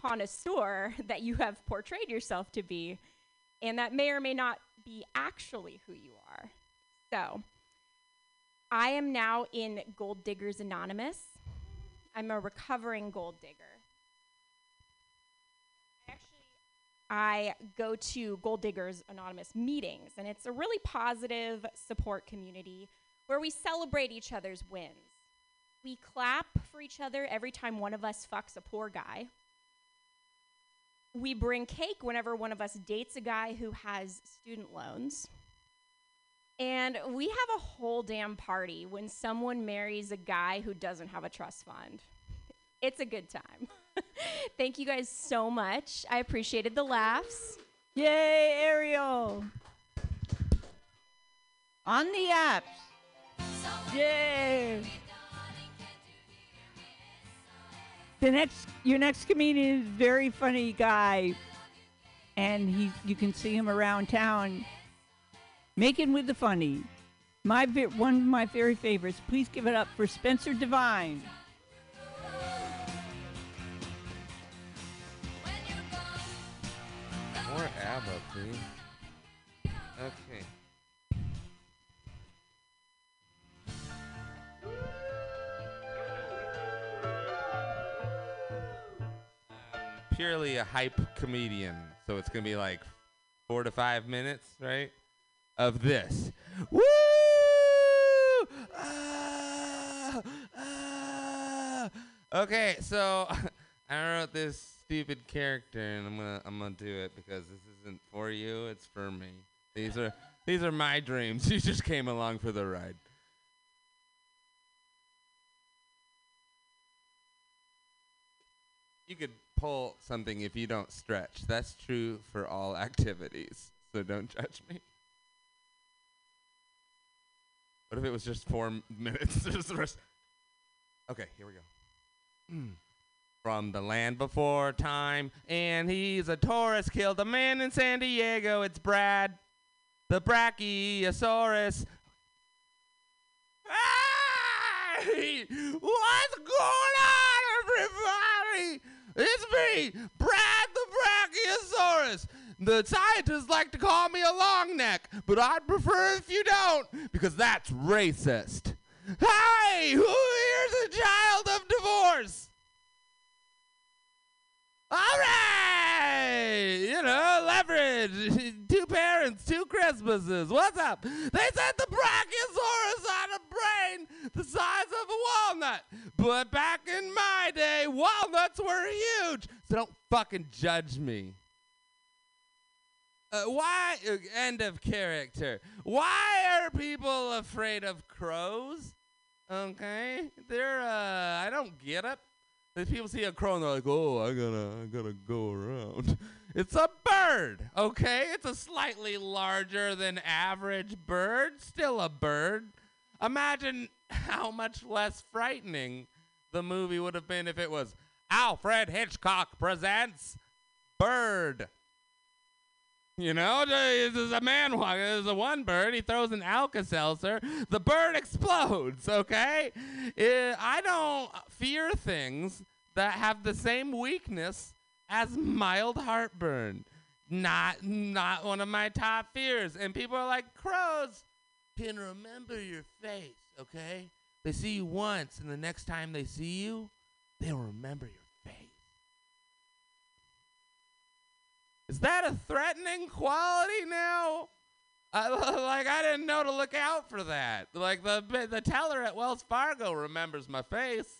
connoisseur that you have portrayed yourself to be. And that may or may not be actually who you are. So, I am now in Gold Diggers Anonymous. I'm a recovering gold digger. I go to Gold Diggers Anonymous meetings, and it's a really positive support community where we celebrate each other's wins. We clap for each other every time one of us fucks a poor guy. We bring cake whenever one of us dates a guy who has student loans. And we have a whole damn party when someone marries a guy who doesn't have a trust fund. It's a good time. Thank you guys so much. I appreciated the laughs. Yay, Ariel! On the apps. Yay! The next, your next comedian is a very funny guy, and he, you can see him around town, making with the funny. My one of my very favorites. Please give it up for Spencer Devine. ABBA. Okay. Purely a hype comedian, so it's gonna be like four to five minutes, right? Of this. Woo! Ah! Ah! Okay, so I wrote this stupid character, and I'm gonna I'm gonna do it because this isn't for you. It's for me. These are these are my dreams. You just came along for the ride. You could pull something if you don't stretch. That's true for all activities. So don't judge me. What if it was just four m- minutes? Okay, here we go. From the land before time, and he's a Taurus, killed a man in San Diego. It's Brad, the Brachiosaurus. Hey! What's going on, everybody? It's me, Brad the Brachiosaurus. The scientists like to call me a long neck, but I'd prefer if you don't, because that's racist. Hey, who here's a child of divorce? All right, you know, leverage. two parents, two Christmases. What's up? They said the Brachiosaurus had a brain the size of a walnut. But back in my day, walnuts were huge. So don't fucking judge me. Uh, why? Uh, end of character. Why are people afraid of crows? Okay, they're. Uh, I don't get it. If people see a crow and they're like, "Oh, I gotta, I gotta go around." It's a bird, okay? It's a slightly larger than average bird, still a bird. Imagine how much less frightening the movie would have been if it was Alfred Hitchcock presents Bird. You know, there's a man walking. There's a one bird. He throws an Alka-Seltzer. The bird explodes. Okay, I don't fear things that have the same weakness as mild heartburn. Not, not one of my top fears. And people are like, crows can remember your face. Okay, they see you once, and the next time they see you, they'll remember your face. Is that a threatening quality now? I, like I didn't know to look out for that. Like the the teller at Wells Fargo remembers my face.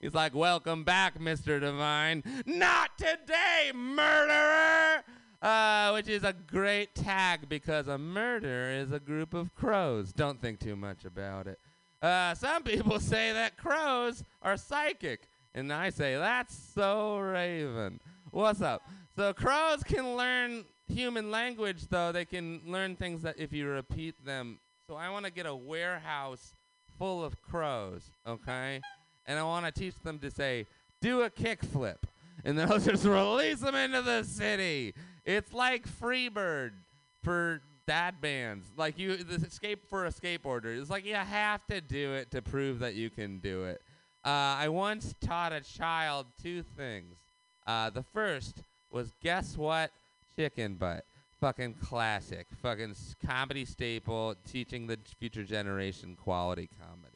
He's like, "Welcome back, Mr. Divine." Not today, murderer. Uh, which is a great tag because a murder is a group of crows. Don't think too much about it. Uh, some people say that crows are psychic, and I say that's so Raven. What's up? So crows can learn human language, though they can learn things that if you repeat them. So I want to get a warehouse full of crows, okay? And I want to teach them to say, "Do a kickflip," and then I'll just release them into the city. It's like Freebird for dad bands. Like you, the escape for a skateboarder. It's like you have to do it to prove that you can do it. Uh, I once taught a child two things. Uh, the first was guess what? Chicken butt. Fucking classic. Fucking comedy staple, teaching the future generation quality comedy.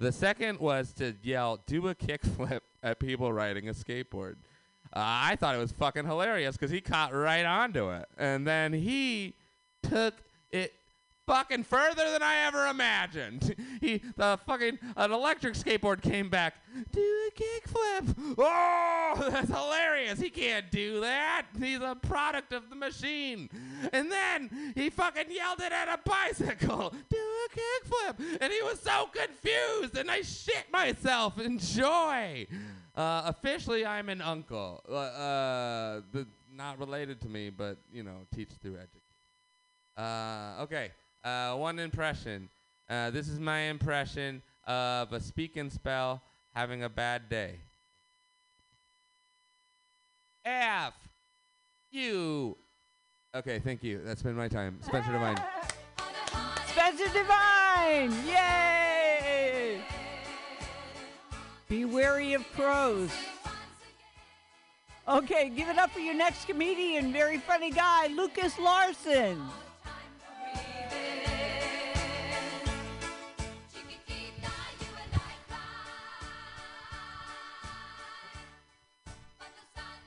The second was to yell, do a kickflip at people riding a skateboard. Uh, I thought it was fucking hilarious because he caught right onto it. And then he took it fucking further than I ever imagined. he, the fucking, an electric skateboard came back, do a kickflip. Oh, that's hilarious. He can't do that. He's a product of the machine. And then he fucking yelled it at a bicycle, do a kickflip. And he was so confused, and I shit myself in joy. Uh, officially, I'm an uncle. Uh, uh, the, not related to me, but, you know, teach through education. Uh, okay, uh, one impression. Uh, this is my impression of a speak and spell having a bad day. F. You. Okay, thank you. That's been my time. Spencer Divine. Spencer Divine! Yay! Be wary of crows. Okay, give it up for your next comedian, very funny guy, Lucas Larson.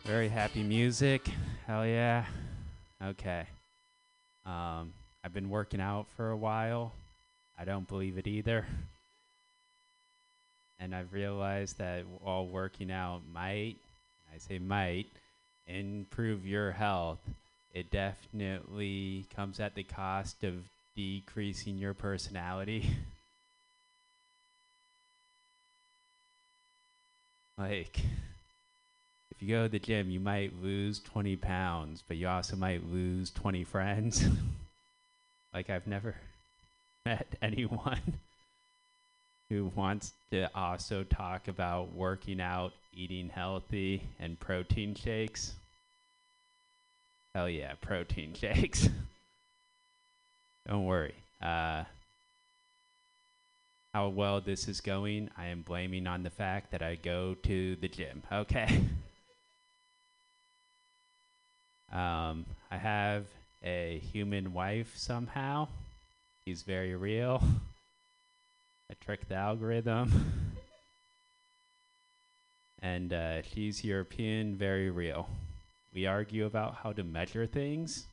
Very happy music. Hell yeah. Okay. Um, I've been working out for a while. I don't believe it either. and I've realized that while working out might, I say might, improve your health, it definitely comes at the cost of decreasing your personality. like, if you go to the gym, you might lose 20 pounds, but you also might lose 20 friends. like, I've never met anyone who wants to also talk about working out, eating healthy, and protein shakes. Hell yeah, protein shakes. Don't worry. Uh, how well this is going, I am blaming on the fact that I go to the gym. Okay. Um, I have a human wife somehow. He's very real. I tricked the algorithm. and uh, she's European, very real. We argue about how to measure things.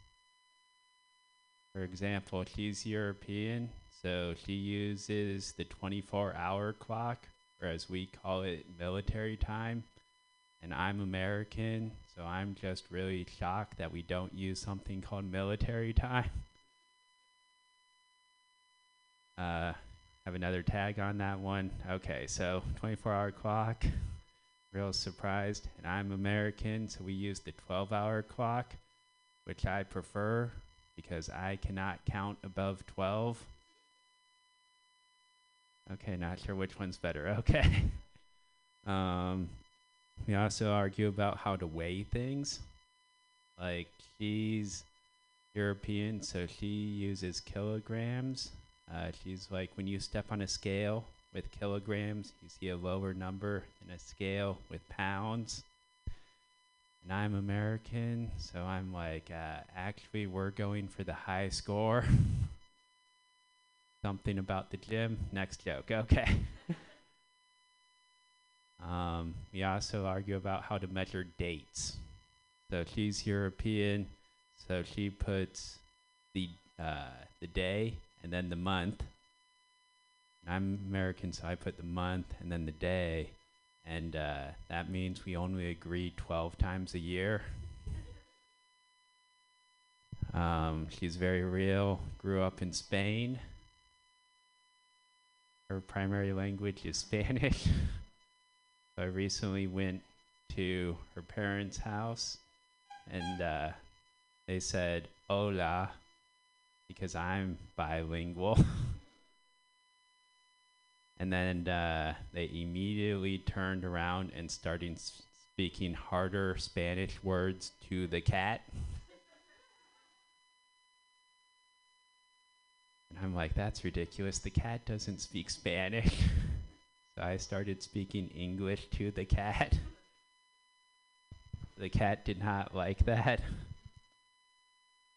For example, she's European, so she uses the 24 hour clock, or as we call it, military time. And I'm American, so I'm just really shocked that we don't use something called military time. Uh, have another tag on that one. Okay, so 24 hour clock. Real surprised. And I'm American, so we use the 12 hour clock, which I prefer because I cannot count above 12. Okay, not sure which one's better. Okay. um, we also argue about how to weigh things. Like, she's European, so she uses kilograms. Uh, she's like, when you step on a scale with kilograms, you see a lower number than a scale with pounds. And I'm American, so I'm like, uh, actually, we're going for the high score. Something about the gym. Next joke. Okay. um, we also argue about how to measure dates. So she's European, so she puts the uh, the day and then the month. I'm American, so I put the month and then the day, and uh, that means we only agree 12 times a year. Um, she's very real. Grew up in Spain. Her primary language is Spanish. I recently went to her parents' house, and uh, they said "Hola," because I'm bilingual. and then uh, they immediately turned around and started speaking harder Spanish words to the cat. And I'm like, that's ridiculous. The cat doesn't speak Spanish. I started speaking English to the cat. the cat did not like that.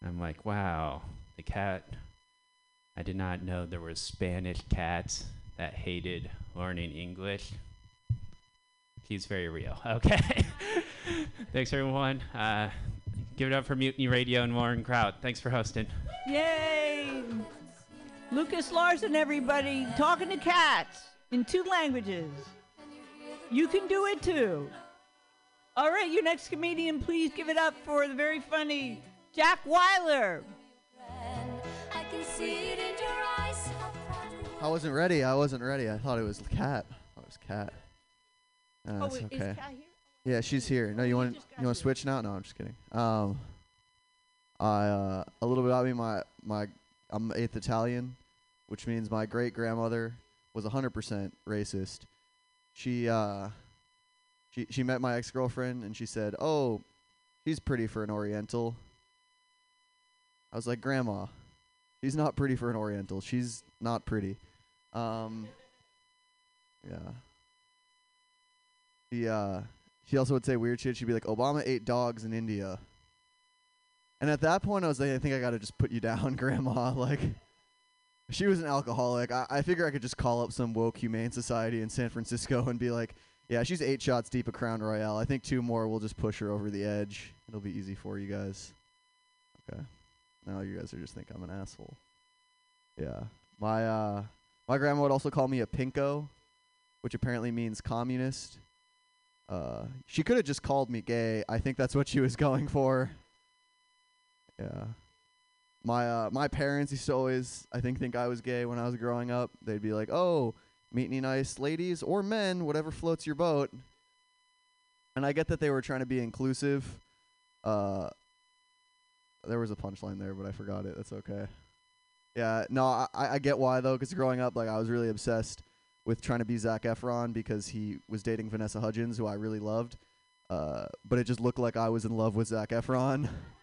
I'm like, wow, the cat. I did not know there were Spanish cats that hated learning English. He's very real. Okay. Thanks, everyone. Uh, give it up for Mutiny Radio and Lauren Kraut. Thanks for hosting. Yay! Lucas Larson, everybody, talking to cats in two languages. You can do it too. All right, your next comedian, please give it up for the very funny Jack Weiler. I wasn't ready. I wasn't ready. I thought it was cat. I thought it was cat. Uh, Oh, it's is okay. Here? Yeah, she's here. No, you want you want to switch now? No, I'm just kidding. Um, I uh, a little bit about me. My my I'm eighth Italian, which means my great grandmother was 100% racist. She uh, she she met my ex girlfriend and she said, "Oh, she's pretty for an Oriental." I was like, "Grandma, she's not pretty for an Oriental. She's not pretty." Um, yeah. She uh she also would say weird shit. She'd be like, Obama ate dogs in India. And at that point I was like, I think I gotta just put you down, grandma. Like she was an alcoholic. I, I figure I could just call up some woke humane society in San Francisco and be like, Yeah, she's eight shots deep of Crown Royal. I think two more will just push her over the edge. It'll be easy for you guys. Okay. Now you guys are just think I'm an asshole. Yeah. My uh my grandma would also call me a pinko. which apparently means communist. Uh, she could have just called me gay. I think that's what she was going for. Yeah. My uh, my parents used to always, I think, think I was gay when I was growing up. They'd be like, "Oh, meet any nice ladies or men, whatever floats your boat." And I get that they were trying to be inclusive. Uh, there was a punchline there, but I forgot it. That's okay. Yeah, no, I, I get why though, because growing up, like I was really obsessed with trying to be Zac Efron because he was dating Vanessa Hudgens, who I really loved. Uh, but it just looked like I was in love with Zac Efron.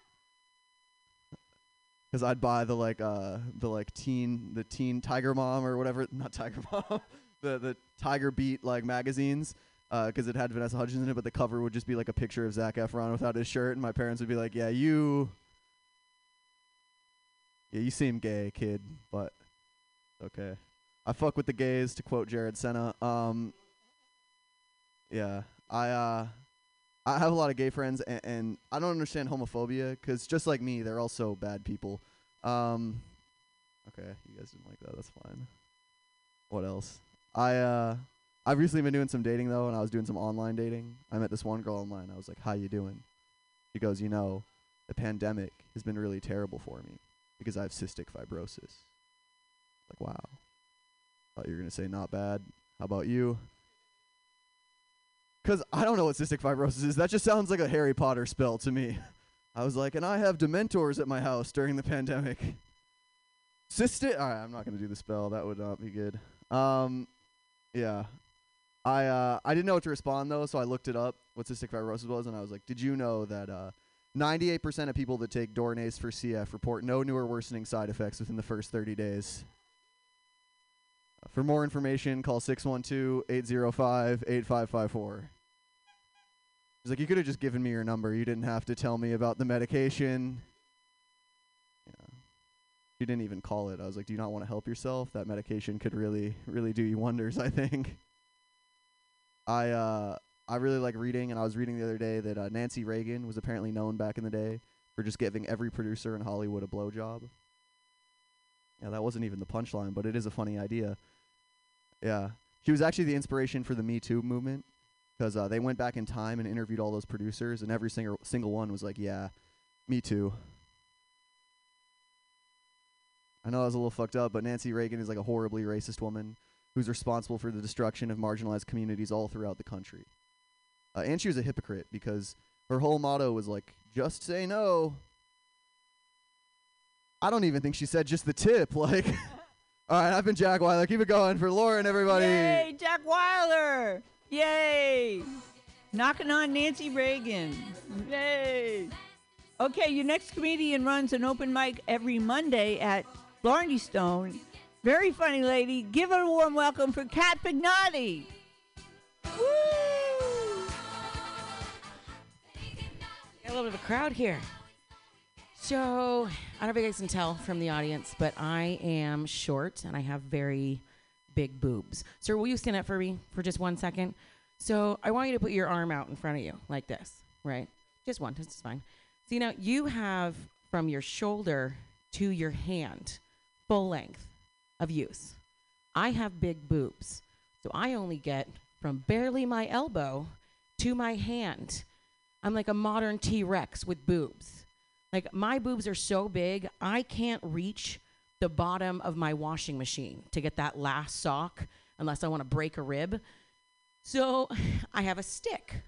'Cause I'd buy the like uh the like teen the teen Tiger Mom or whatever not Tiger Mom the the Tiger Beat like magazines uh 'cause it had Vanessa Hudgens in it but the cover would just be like a picture of Zac Efron without his shirt and my parents would be like yeah you yeah you seem gay kid but okay. I fuck with the gays to quote Jared Senna um yeah I uh I have a lot of gay friends, and, and I don't understand homophobia because just like me, they're also bad people. Um, okay, you guys didn't like that. That's fine. What else? I uh, I've recently been doing some dating though, and I was doing some online dating. I met this one girl online. I was like, "How you doing?" She goes, "You know, the pandemic has been really terrible for me because I have cystic fibrosis." Like, wow. Thought you were gonna say not bad. How about you? Because I don't know what cystic fibrosis is. That just sounds like a Harry Potter spell to me. I was like, and I have dementors at my house during the pandemic. Cystic. All right, I'm not going to do the spell. That would not be good. Um, yeah. I uh, I didn't know what to respond though, so I looked it up what cystic fibrosis was, and I was like, did you know that uh, 98% of people that take Dornase for CF report no new or worsening side effects within the first 30 days? For more information, call 612-805-8554. He's like, you could have just given me your number. You didn't have to tell me about the medication. Yeah. She didn't even call it. I was like, do you not want to help yourself? That medication could really, really do you wonders, I think. I uh I really like reading, and I was reading the other day that uh, Nancy Reagan was apparently known back in the day for just giving every producer in Hollywood a blowjob. Yeah, that wasn't even the punchline, but it is a funny idea. Yeah, she was actually the inspiration for the Me Too movement because uh, they went back in time and interviewed all those producers, and every single single one was like, "Yeah, me too." I know I was a little fucked up, but Nancy Reagan is like a horribly racist woman who's responsible for the destruction of marginalized communities all throughout the country. Uh, and she was a hypocrite because her whole motto was like, "Just say no." I don't even think she said just the tip. Like, all right, I've been Jack Weiler. Keep it going for Lauren, everybody. Yay, Jack Weiler! Yay! Knocking on Nancy Reagan. Yay! Okay, your next comedian runs an open mic every Monday at Blarney Stone. Very funny lady. Give her a warm welcome for Kat Pignotti. Got a little bit of a crowd here. So, I don't know if you guys can tell from the audience, but I am short and I have very big boobs. Sir, will you stand up for me for just one second? So, I want you to put your arm out in front of you like this, right? Just one, this is fine. See, now you have from your shoulder to your hand full length of use. I have big boobs, so I only get from barely my elbow to my hand. I'm like a modern T Rex with boobs. Like my boobs are so big, I can't reach the bottom of my washing machine to get that last sock unless I want to break a rib. So I have a stick.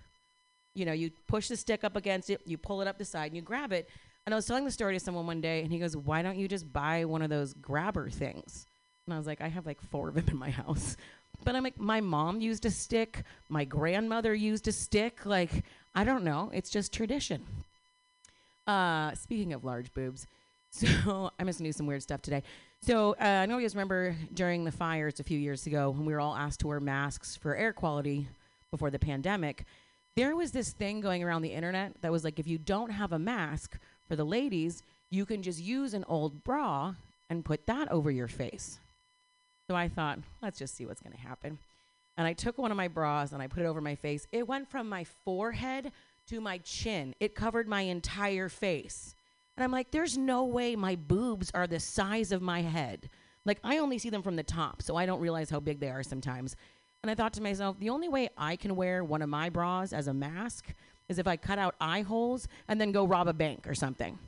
You know, you push the stick up against it, you pull it up the side, and you grab it. And I was telling the story to someone one day, and he goes, Why don't you just buy one of those grabber things? And I was like, I have like four of them in my house. But I'm like, my mom used a stick, my grandmother used a stick. Like, I don't know. It's just tradition. Uh, speaking of large boobs, so I'm just gonna do some weird stuff today. So uh, I know you guys remember during the fires a few years ago when we were all asked to wear masks for air quality before the pandemic. There was this thing going around the internet that was like, if you don't have a mask for the ladies, you can just use an old bra and put that over your face. So I thought, let's just see what's going to happen. And I took one of my bras and I put it over my face. It went from my forehead to my chin, it covered my entire face. And I'm like, there's no way my boobs are the size of my head. Like, I only see them from the top, so I don't realize how big they are sometimes. And I thought to myself, the only way I can wear one of my bras as a mask is if I cut out eye holes and then go rob a bank or something.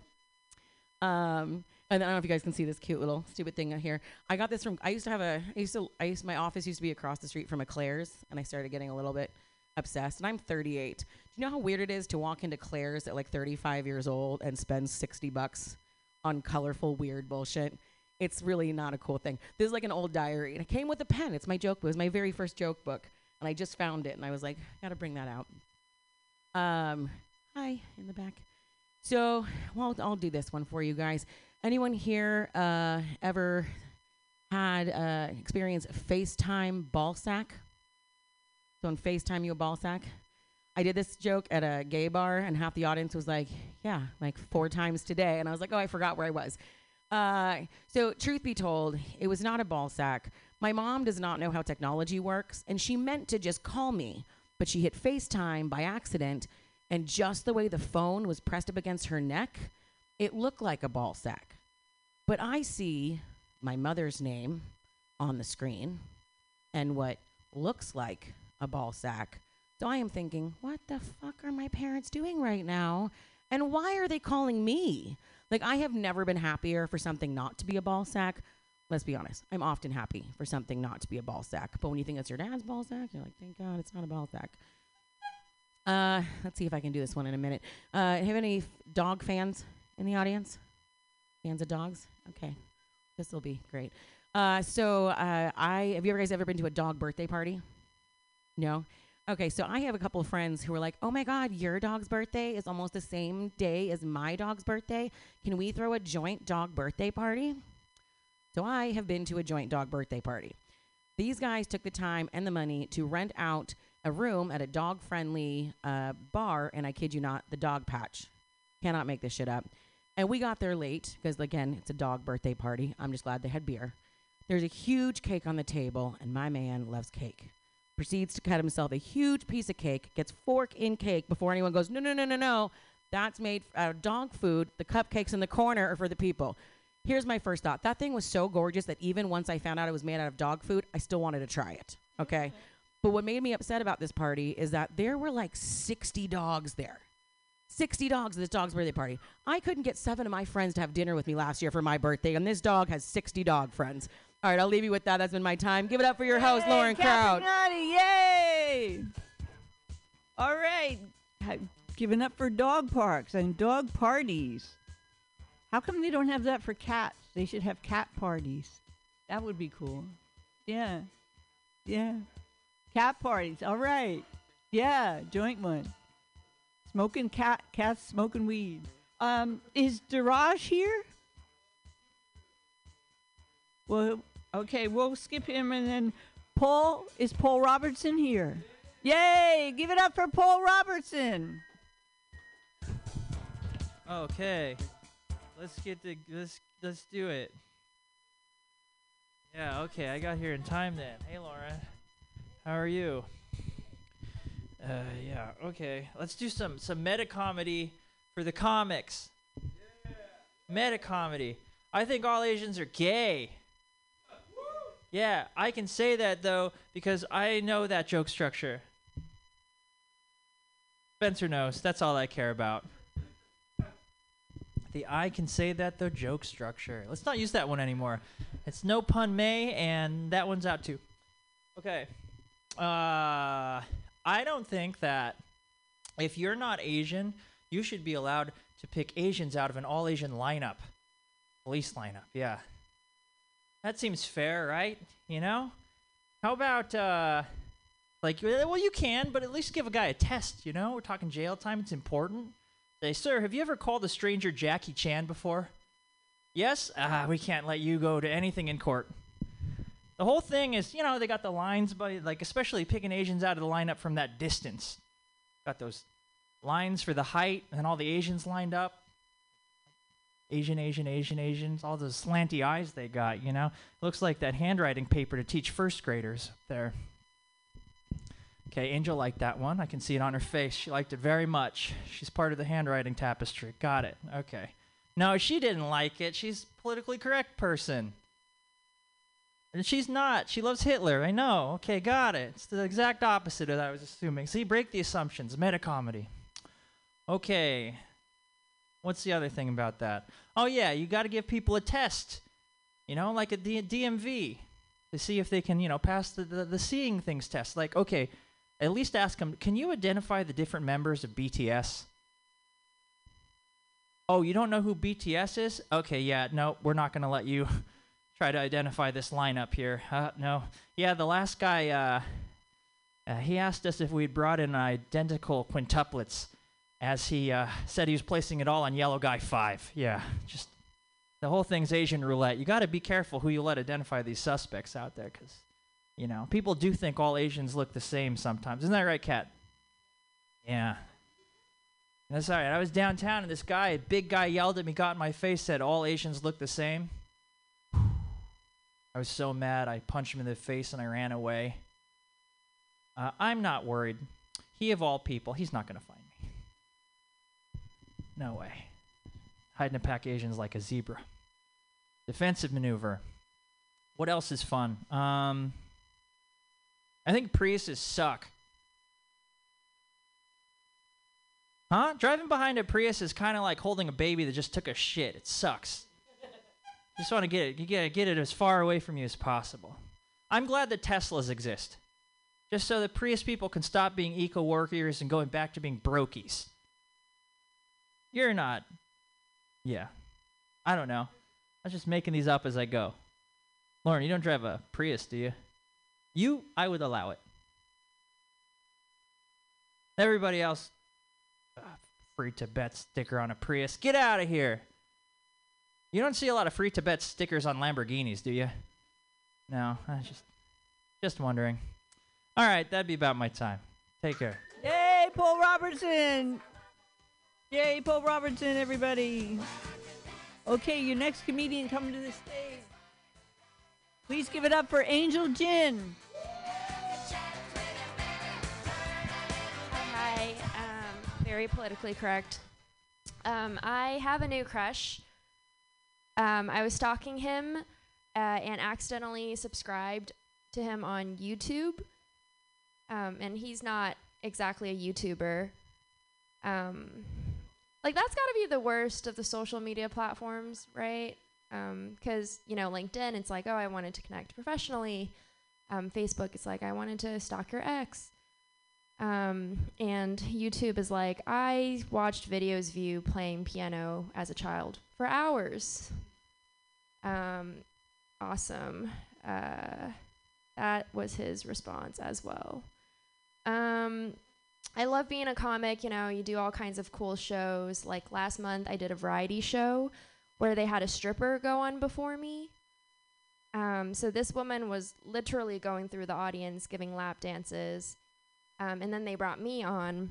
Um, and I don't know if you guys can see this cute little stupid thing here. I got this from. I used to have a. I used to. I used my office used to be across the street from a Claire's, and I started getting a little bit obsessed. And I'm 38. You know how weird it is to walk into Claire's at like 35 years old and spend 60 bucks on colorful, weird bullshit? It's really not a cool thing. This is like an old diary, and it came with a pen. It's my joke book. It was my very first joke book, and I just found it, and I was like, I gotta bring that out. Um, hi in the back. So, well, I'll do this one for you guys. Anyone here uh, ever had uh, experience FaceTime ball sack? So, on FaceTime, you a ball sack? I did this joke at a gay bar, and half the audience was like, "Yeah, like four times today," and I was like, "Oh, I forgot where I was." Uh, so, truth be told, it was not a ball sack. My mom does not know how technology works, and she meant to just call me, but she hit FaceTime by accident, and just the way the phone was pressed up against her neck, it looked like a ball sack. But I see my mother's name on the screen and what looks like a ball sack. So I am thinking, what the fuck are my parents doing right now? And why are they calling me? Like, I have never been happier for something not to be a ball sack. Let's be honest, I'm often happy for something not to be a ball sack. But when you think it's your dad's ball sack, you're like, thank God it's not a ball sack. Uh, let's see if I can do this one in a minute. Uh, have any f- dog fans in the audience? Fans of dogs? Okay, this will be great. Uh, so, uh, I have you ever guys ever been to a dog birthday party? No. Okay, so I have a couple of friends who are like, "Oh my God, your dog's birthday is almost the same day as my dog's birthday. Can we throw a joint dog birthday party?" So I have been to a joint dog birthday party. These guys took the time and the money to rent out a room at a dog friendly uh, bar, and I kid you not, the dog patch. Cannot make this shit up. And we got there late because, again, it's a dog birthday party. I'm just glad they had beer. There's a huge cake on the table, and my man loves cake. Proceeds to cut himself a huge piece of cake, gets fork in cake before anyone goes, no, no, no, no, no. That's made out of dog food. The cupcakes in the corner are for the people. Here's my first thought. That thing was so gorgeous that even once I found out it was made out of dog food, I still wanted to try it. Okay. Mm-hmm. But what made me upset about this party is that there were like 60 dogs there. 60 dogs at this dog's birthday party. I couldn't get seven of my friends to have dinner with me last year for my birthday, and this dog has 60 dog friends. All right, I'll leave you with that. That's been my time. Give it up for your host, Lauren Kraut. Yay! All right, ha- giving up for dog parks and dog parties. How come they don't have that for cats? They should have cat parties. That would be cool. Yeah, yeah. Cat parties. All right. Yeah, joint one. Smoking cat, cats smoking weed. Um, is Daraj here? Well, okay, we'll skip him and then Paul is Paul Robertson here. Yay! Give it up for Paul Robertson. Okay, let's get the let's let's do it. Yeah, okay, I got here in time then. Hey, Lauren, how are you? Uh, yeah, okay. Let's do some some meta comedy for the comics. Meta comedy. I think all Asians are gay. Yeah, I can say that though because I know that joke structure. Spencer knows. That's all I care about. The I can say that though joke structure. Let's not use that one anymore. It's no pun may, and that one's out too. Okay. Uh, I don't think that if you're not Asian, you should be allowed to pick Asians out of an all Asian lineup. Police lineup, yeah. That seems fair, right? You know? How about, uh, like, well, you can, but at least give a guy a test, you know? We're talking jail time, it's important. Say, sir, have you ever called a stranger Jackie Chan before? Yes? Ah, we can't let you go to anything in court. The whole thing is, you know, they got the lines, but like especially picking Asians out of the lineup from that distance. Got those lines for the height, and all the Asians lined up. Asian, Asian, Asian, Asians, all those slanty eyes they got, you know? Looks like that handwriting paper to teach first graders there. Okay, Angel liked that one. I can see it on her face. She liked it very much. She's part of the handwriting tapestry. Got it. Okay. No, she didn't like it. She's a politically correct person. And she's not. She loves Hitler. I know. Okay, got it. It's the exact opposite of that I was assuming. See, break the assumptions. Meta comedy. Okay. What's the other thing about that? Oh, yeah, you got to give people a test, you know, like a D- DMV to see if they can, you know, pass the, the, the seeing things test. Like, okay, at least ask them, can you identify the different members of BTS? Oh, you don't know who BTS is? Okay, yeah, no, we're not to let you try to identify this lineup here. Uh, no. Yeah, the last guy, uh, uh, he asked us if we'd brought in identical quintuplets, as he uh, said he was placing it all on Yellow Guy 5. Yeah, just the whole thing's Asian roulette. You got to be careful who you let identify these suspects out there, because, you know, people do think all Asians look the same sometimes. Isn't that right, Kat? Yeah. That's all right. I was downtown, and this guy, a big guy, yelled at me, got in my face, said, All Asians look the same. I was so mad, I punched him in the face and I ran away. Uh, I'm not worried. He, of all people, he's not going to find. No way. Hiding a pack Asians like a zebra. Defensive maneuver. What else is fun? Um, I think Priuses suck. Huh? Driving behind a Prius is kind of like holding a baby that just took a shit. It sucks. Just want to get it, get, get it as far away from you as possible. I'm glad that Teslas exist, just so the Prius people can stop being eco workers and going back to being brokies. You're not. Yeah. I don't know. I'm just making these up as I go. Lauren, you don't drive a Prius, do you? You, I would allow it. Everybody else, uh, free Tibet sticker on a Prius. Get out of here. You don't see a lot of free Tibet stickers on Lamborghinis, do you? No, I just just wondering. All right, that'd be about my time. Take care. Yay, Paul Robertson! Yay, Paul Robertson, everybody! Okay, your next comedian coming to the stage. Please give it up for Angel Jin. Hi, um, very politically correct. Um, I have a new crush. Um, I was stalking him uh, and accidentally subscribed to him on YouTube. Um, and he's not exactly a YouTuber. Um, like, that's got to be the worst of the social media platforms, right? Because, you know, LinkedIn, it's like, oh, I wanted to connect professionally. Um, Facebook, it's like, I wanted to stalk your ex. Um, and YouTube is like, I watched videos of you playing piano as a child for hours. Um, awesome. Uh, that was his response as well. Um, I love being a comic. You know, you do all kinds of cool shows. Like last month, I did a variety show where they had a stripper go on before me. Um, so this woman was literally going through the audience giving lap dances. Um, and then they brought me on.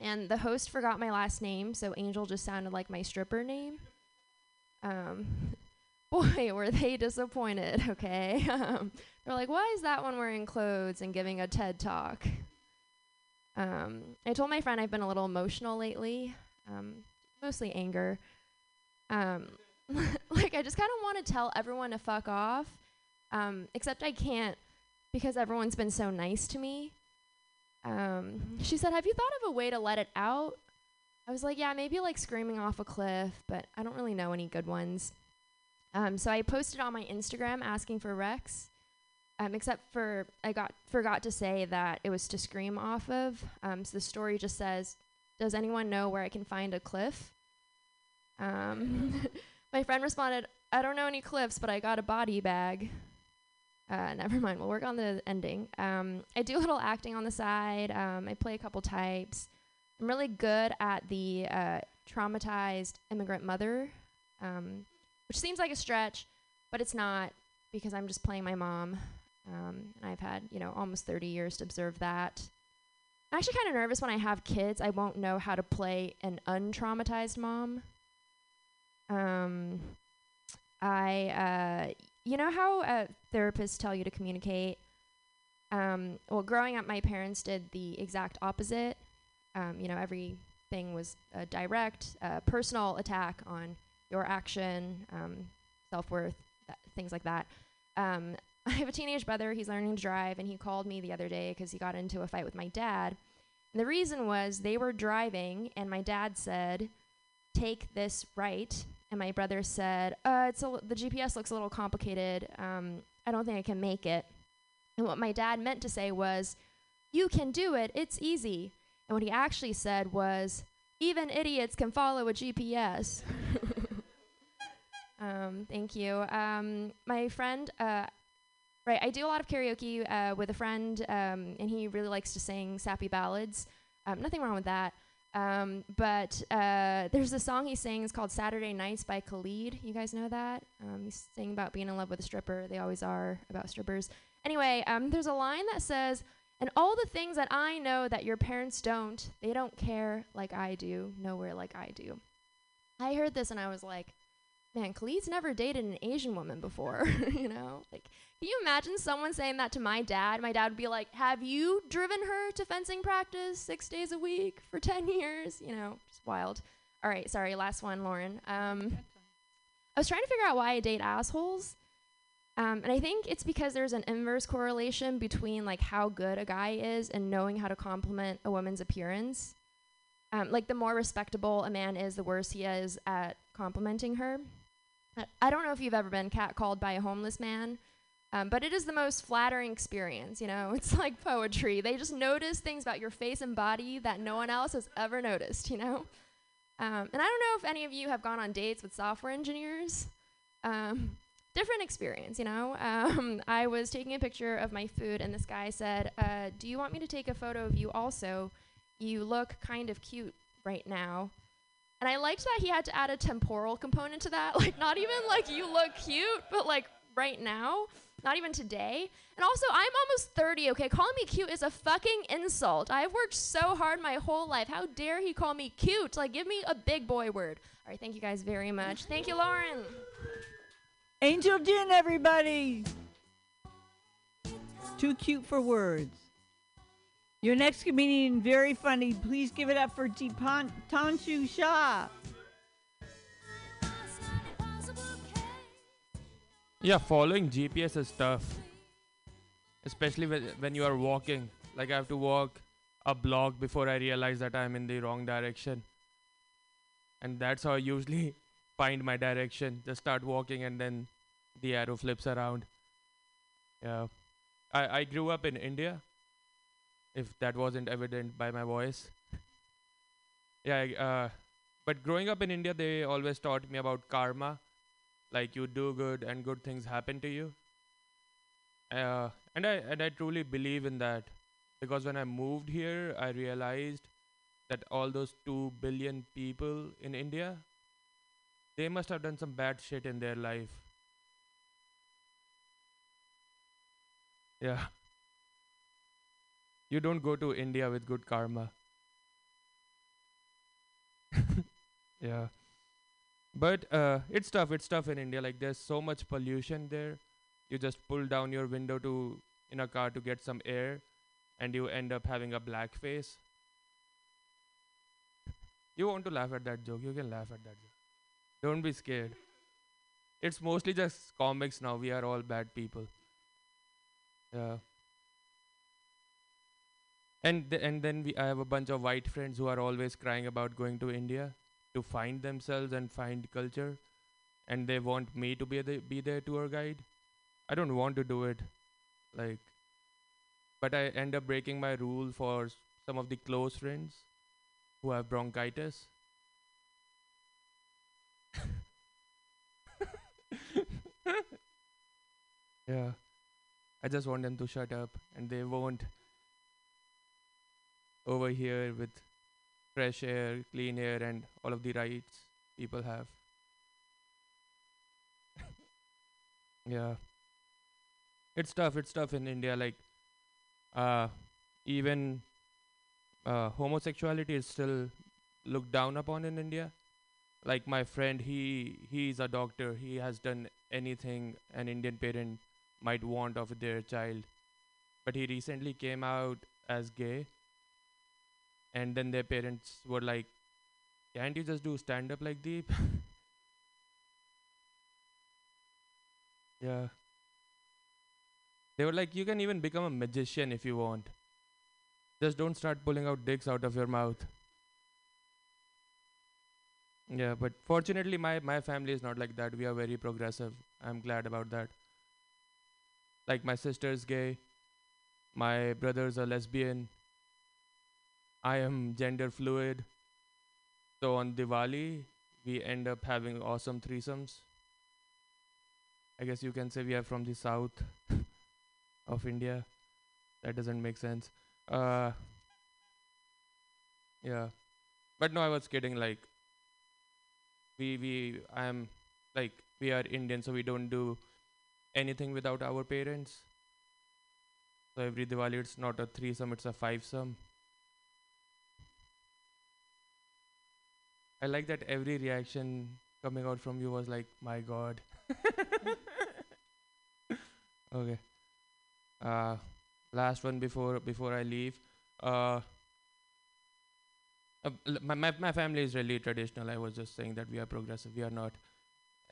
And the host forgot my last name, so Angel just sounded like my stripper name. Um, boy, were they disappointed, okay? um, they're like, why is that one wearing clothes and giving a TED talk? Um, I told my friend I've been a little emotional lately, um, mostly anger. Um, like, I just kind of want to tell everyone to fuck off, um, except I can't because everyone's been so nice to me. Um, she said, Have you thought of a way to let it out? I was like, Yeah, maybe like screaming off a cliff, but I don't really know any good ones. Um, so I posted on my Instagram asking for Rex, um, except for I got forgot to say that it was to scream off of. Um, so the story just says, "Does anyone know where I can find a cliff?" Um, my friend responded, "I don't know any cliffs, but I got a body bag." Uh, never mind. We'll work on the ending. Um, I do a little acting on the side. Um, I play a couple types. I'm really good at the uh, traumatized immigrant mother, um, which seems like a stretch, but it's not because I'm just playing my mom. Um, and I've had, you know, almost 30 years to observe that. I'm actually kind of nervous when I have kids. I won't know how to play an untraumatized mom. Um, I, uh, you know how uh, therapists tell you to communicate? Um, well, growing up, my parents did the exact opposite. Um, you know, everything was a direct, uh, personal attack on your action, um, self worth, th- things like that. Um, I have a teenage brother. He's learning to drive, and he called me the other day because he got into a fight with my dad. And the reason was they were driving, and my dad said, "Take this right," and my brother said, "Uh, it's a the GPS looks a little complicated. Um, I don't think I can make it." And what my dad meant to say was, "You can do it. It's easy." And what he actually said was, "Even idiots can follow a GPS." um, thank you. Um, my friend, uh, right, I do a lot of karaoke uh, with a friend, um, and he really likes to sing sappy ballads. Um, nothing wrong with that. Um, but uh, there's a song he sings called Saturday Nights by Khalid. You guys know that? Um, he's singing about being in love with a stripper. They always are about strippers. Anyway, um, there's a line that says, And all the things that I know that your parents don't, they don't care like I do, nowhere like I do. I heard this and I was like, man, Khalid's never dated an Asian woman before, you know? Like, can you imagine someone saying that to my dad? My dad would be like, Have you driven her to fencing practice six days a week for 10 years? You know, just wild. All right, sorry, last one, Lauren. Um, I was trying to figure out why I date assholes. Um, and I think it's because there's an inverse correlation between like how good a guy is and knowing how to compliment a woman's appearance. Um, like the more respectable a man is, the worse he is at complimenting her. I don't know if you've ever been catcalled by a homeless man, um, but it is the most flattering experience. You know, it's like poetry. They just notice things about your face and body that no one else has ever noticed. You know, um, and I don't know if any of you have gone on dates with software engineers. Um, different experience, you know. Um, I was taking a picture of my food, and this guy said, uh, "Do you want me to take a photo of you also? You look kind of cute right now." And I liked that he had to add a temporal component to that. Like, not even like you look cute, but like right now, not even today. And also, I'm almost 30, okay? Calling me cute is a fucking insult. I've worked so hard my whole life. How dare he call me cute? Like, give me a big boy word. All right, thank you guys very much. Thank you, Lauren. Angel Jen, everybody. Too cute for words. Your next comedian, very funny. Please give it up for Deepan Tanshu Shah. Yeah, following GPS is tough. Especially when, when you are walking. Like I have to walk a block before I realize that I'm in the wrong direction. And that's how I usually find my direction. Just start walking and then the arrow flips around. Yeah. I, I grew up in India. If that wasn't evident by my voice. yeah, uh, but growing up in India, they always taught me about karma like you do good and good things happen to you. Uh, and i and i truly believe in that because when i moved here i realized that all those 2 billion people in india they must have done some bad shit in their life. Yeah you don't go to india with good karma yeah but uh, it's tough. It's tough in India. Like there's so much pollution there. You just pull down your window to in a car to get some air, and you end up having a black face. You want to laugh at that joke? You can laugh at that joke. Don't be scared. It's mostly just comics now. We are all bad people. Yeah. And th- and then we I have a bunch of white friends who are always crying about going to India to find themselves and find culture. And they want me to be the be their tour guide. I don't want to do it like but i end up breaking my rule for s- some of the close friends who have bronchitis. Yeah. I just want them to shut up and they won't over here with fresh air, clean air, and all of the rights people have. yeah. It's tough. It's tough in India. Like, uh, even uh, homosexuality is still looked down upon in India. Like my friend, he he's a doctor. He has done anything an Indian parent might want of their child, but he recently came out as gay and then their parents were like can't you just do stand up like deep yeah They were like, you can even become a magician if you want. Just don't start pulling out dicks out of your mouth. Yeah, but fortunately, my, my family is not like that. We are very progressive. I'm glad about that. Like, my sister's gay, my brother's a lesbian, I am gender fluid. So on Diwali, we end up having awesome threesomes. I guess you can say we are from the south of India. That doesn't make sense. Uh, yeah, but no, I was kidding. Like, we we I am like we are Indian, so we don't do anything without our parents. So every Diwali, it's not a threesome; it's a fivesome. I like that every reaction coming out from you was like, "My God." okay. Uh, last one before before I leave. Uh, uh, my, my my family is really traditional. I was just saying that we are progressive. We are not.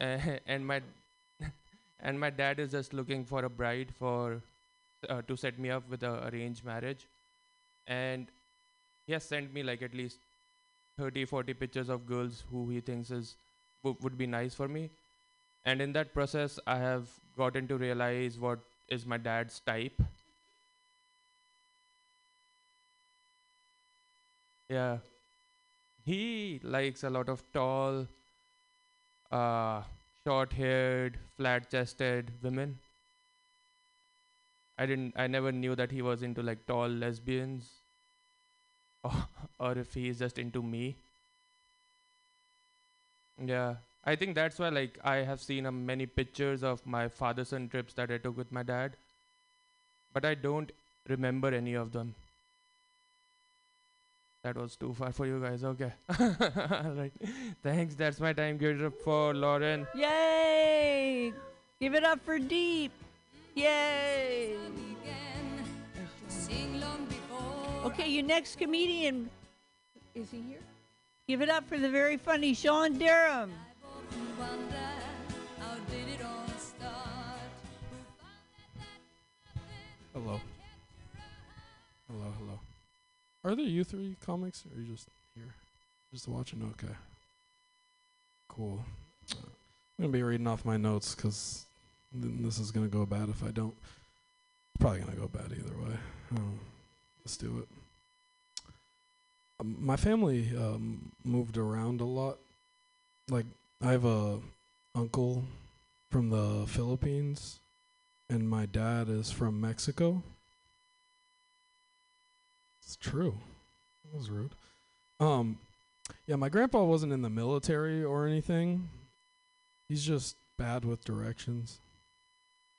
And my and my dad is just looking for a bride for uh, to set me up with a arranged marriage, and he has sent me like at least 30 40 pictures of girls who he thinks is w- would be nice for me. And in that process i have gotten to realize what is my dad's type. Yeah. He likes a lot of tall uh short haired flat chested women. I didn't i never knew that he was into like tall lesbians. Or, or if he's just into me yeah i think that's why like i have seen uh, many pictures of my father son trips that i took with my dad but i don't remember any of them that was too far for you guys okay all right thanks that's my time give it up for lauren Yay! Give it up for Deep. Yay! Okay, your next comedian. Is he here? Give it up for the very funny Sean Durham. Hello. Hello, hello. Are there you three comics or are you just here? Just watching? Okay. Cool. I'm going to be reading off my notes because this is going to go bad if I don't. Probably going to go bad either way. Um, let's do it. My family um, moved around a lot. Like, I have a uncle from the Philippines, and my dad is from Mexico. It's true. That was rude. Um, yeah, my grandpa wasn't in the military or anything. He's just bad with directions.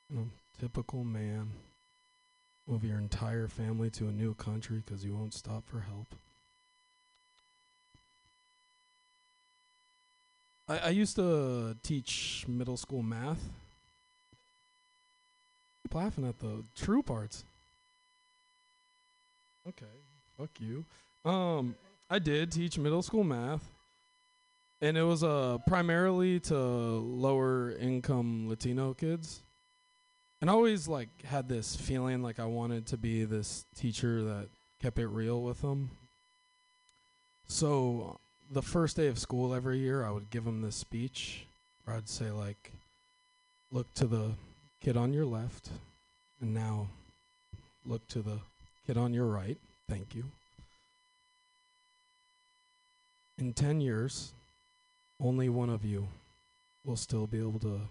You know, typical man. Move your entire family to a new country because you won't stop for help. I, I used to teach middle school math. Keep laughing at the true parts. Okay, fuck you. Um, I did teach middle school math, and it was uh primarily to lower income Latino kids. And I always like had this feeling like I wanted to be this teacher that kept it real with them. So the first day of school every year, I would give them this speech where I'd say like, "Look to the kid on your left, and now look to the kid on your right. Thank you." In 10 years, only one of you will still be able to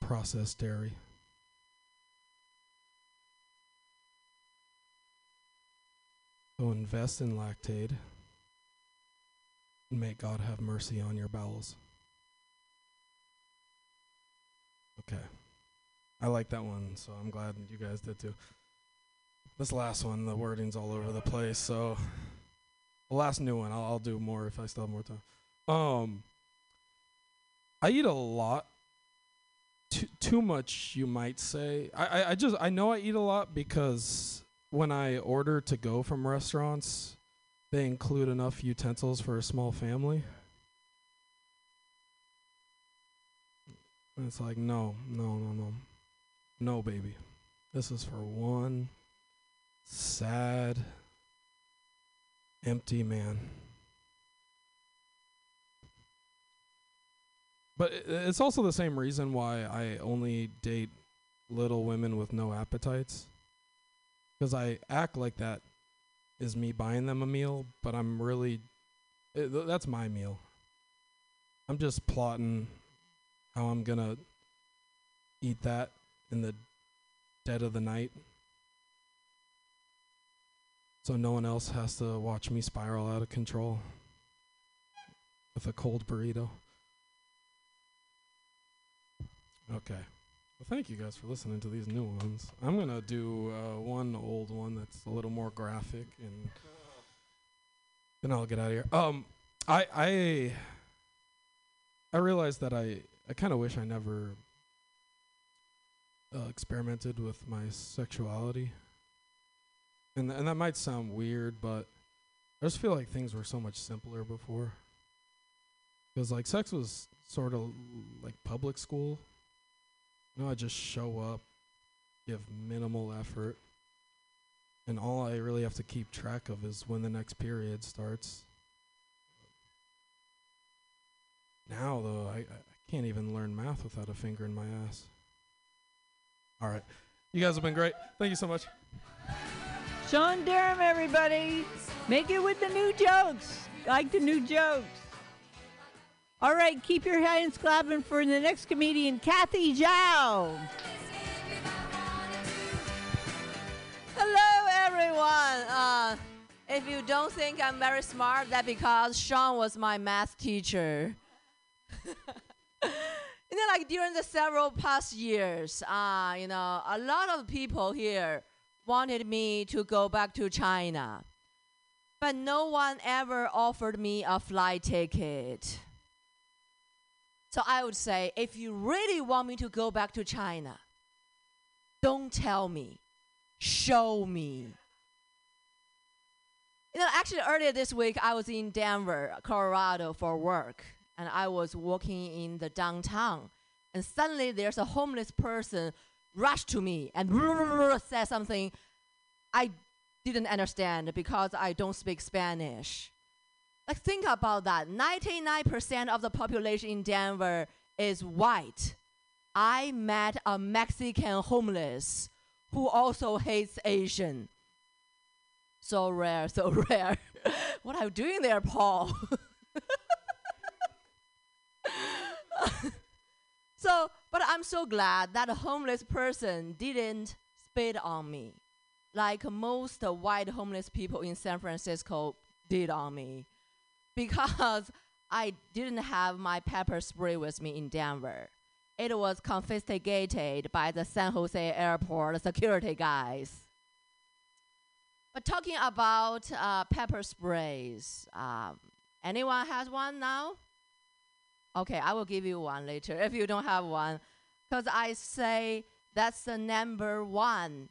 process dairy. So invest in Lactaid may God have mercy on your bowels. Okay. I like that one, so I'm glad you guys did too. This last one, the wording's all over the place, so the last new one, I'll, I'll do more if I still have more time. Um, I eat a lot. Too, too much, you might say. I, I, I just I know I eat a lot because when I order to go from restaurants, they include enough utensils for a small family. And it's like no, no, no, no, no, baby, This is for one sad, empty man. But it's also the same reason why I only date little women with no appetites. Because I act like that is me buying them a meal, but I'm really. i th- that's my meal. I'm just plotting how I'm gonna eat that in the dead of the night. So no one else has to watch me spiral out of control with a cold burrito. Okay. Well, thank you guys for listening to these new ones. I'm going to do uh, one old one that's a little more graphic and then I'll get out of here. Um I I I realized that I I kind of wish I never uh, experimented with my sexuality. And th- and that might sound weird, but I just feel like things were so much simpler before. Cuz like sex was sort of like public school. Know, I just show up, give minimal effort, and all I really have to keep track of is when the next period starts. Now, though, I, I can't even learn math without a finger in my ass. All right. You guys have been great. Thank you so much. Sean Durham, everybody. Make it with the new jokes. Like the new jokes. All right, keep your hands clapping for the next comedian, Kathy Zhao. Hello, everyone. Uh, if you don't think I'm very smart, that because Sean was my math teacher. you know, like during the several past years, uh, you know, a lot of people here wanted me to go back to China, but no one ever offered me a flight ticket. So I would say, if you really want me to go back to China, don't tell me, show me. You know, actually, earlier this week, I was in Denver, Colorado for work, and I was walking in the downtown, and suddenly there's a homeless person rush to me and said something I didn't understand because I don't speak Spanish. Like, think about that. 99% of the population in Denver is white. I met a Mexican homeless who also hates Asian. So rare, so rare. what are you doing there, Paul? so, but I'm so glad that a homeless person didn't spit on me, like most white homeless people in San Francisco did on me, because I didn't have my pepper spray with me in Denver. It was confiscated by the San Jose airport security guys. But talking about uh, pepper sprays, um, anyone has one now? Okay, I will give you one later if you don't have one, because I say that's the number one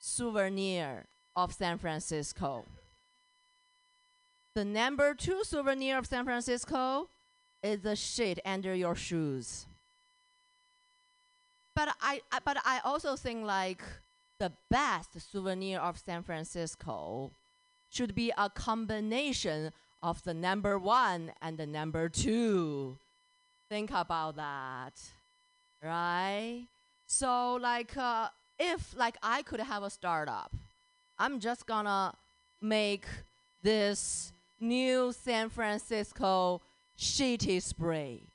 souvenir of San Francisco. The number two souvenir of San Francisco is the shit under your shoes. But I, I but I also think like the best souvenir of San Francisco should be a combination of the number one and the number two. Think about that, right? So like uh, if like I could have a startup, I'm just gonna make this new San Francisco shitty spray,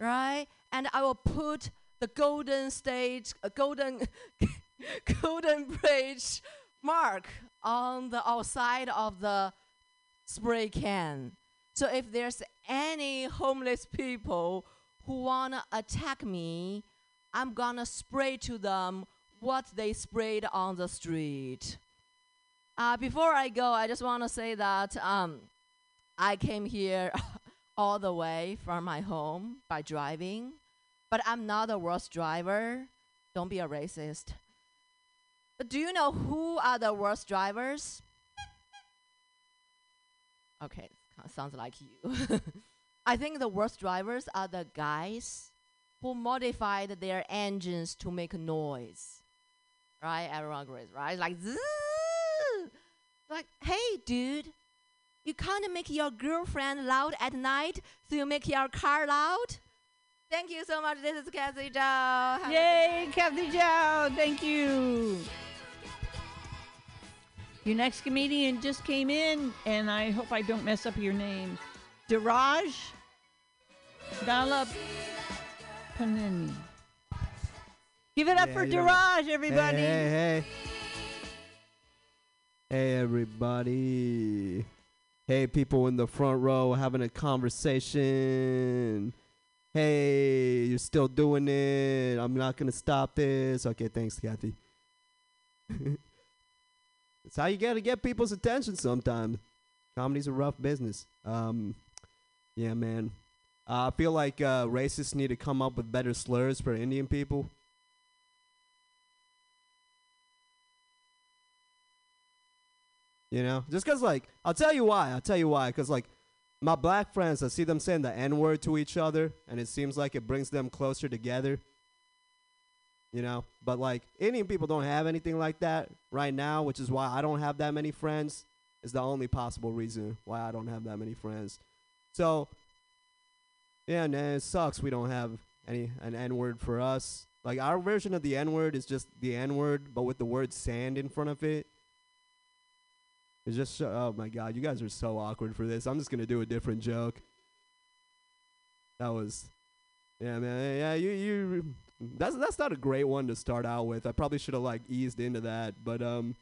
right? And I will put the Golden State, uh, Golden, Golden Bridge mark on the outside of the spray can. So if there's any homeless people who wanna attack me, I'm gonna spray to them what they sprayed on the street. Uh, before I go, I just want to say that um, I came here all the way from my home by driving, but I'm not the worst driver. Don't be a racist. But do you know who are the worst drivers? Okay, sounds like you. I think the worst drivers are the guys who modified their engines to make noise. right? Everyone agrees, right? Like. Like, hey, dude, you can't make your girlfriend loud at night, so you make your car loud. Thank you so much. This is Kathy Zhao. Have Yay, Kathy Zhao. Thank you. Your next comedian just came in, and I hope I don't mess up your name. Diraj Dalap Panini. Give it up Yeah, for you. Diraj, everybody. Hey, hey, hey. Hey, everybody. Hey, people in the front row having a conversation. Hey, you're still doing it. I'm not going to stop this. Okay, thanks, Kathy. It's how you got to get people's attention sometimes. Comedy's a rough business. Um, yeah, man. Uh, I feel like uh, racists need to come up with better slurs for Indian people. You know, just 'cause like I'll tell you why. I'll tell you why. 'Cause like my black friends, I see them saying the N word to each other, and it seems like it brings them closer together. You know, but like Indian people don't have anything like that right now, which is why I don't have that many friends. Is the only possible reason why I don't have that many friends. So, yeah, man, it sucks we don't have any an N word for us. Like our version of the N word is just the N word, but with the word sand in front of it. It's just oh my god, you guys are so awkward for this. I'm just gonna do a different joke. That was, yeah, man, yeah, you you. That's that's not a great one to start out with. I probably should have like eased into that, but um,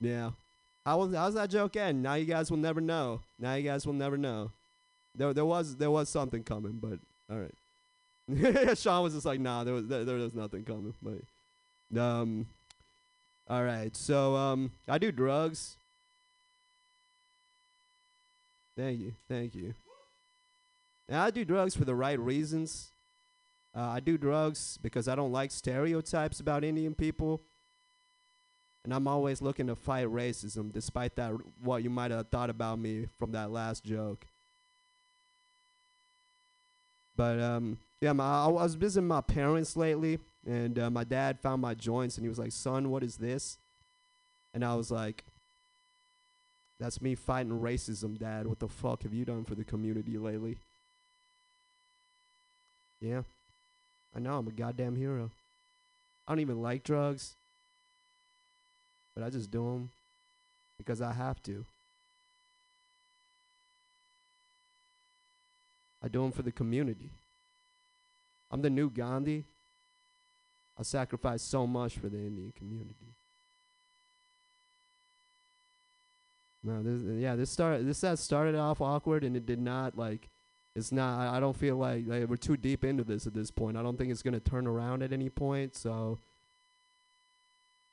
yeah. How was how's that joke end? Now you guys will never know. Now you guys will never know. There there was there was something coming, but all right. Sean was just like, nah, there was there, there was nothing coming, but um. All right, so um, I do drugs. Thank you, thank you. I do drugs for the right reasons. Uh, I do drugs because I don't like stereotypes about Indian people, and I'm always looking to fight racism, despite that what you might have thought about me from that last joke. But um, yeah, my, I was visiting my parents lately, and uh, my dad found my joints, and he was like, "Son, what is this?" And I was like, "That's me fighting racism, Dad. What the fuck have you done for the community lately?" Yeah, I know I'm a goddamn hero. I don't even like drugs, but I just do them because I have to. I do them for the community. I'm the new Gandhi. I sacrificed so much for the Indian community. No, this, yeah, this started. This has started off awkward, and it did not like. It's not. I, I don't feel like, like we're too deep into this at this point. I don't think it's gonna turn around at any point. So,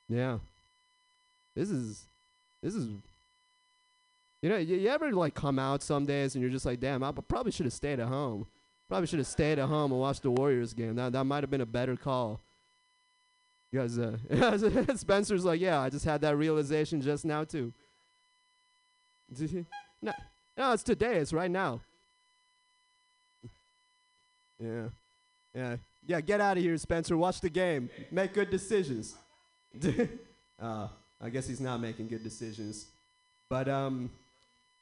yeah, this is, this is. You know, you, you ever like come out some days and you're just like, damn, I probably should have stayed at home. Probably should have stayed at home and watched the Warriors game. That that might have been a better call. Guys, uh, Spencer's like, yeah, I just had that realization just now too. no, no, it's today. It's right now. Yeah, yeah, yeah. Get out of here, Spencer. Watch the game. Make good decisions. uh, I guess he's not making good decisions. But um,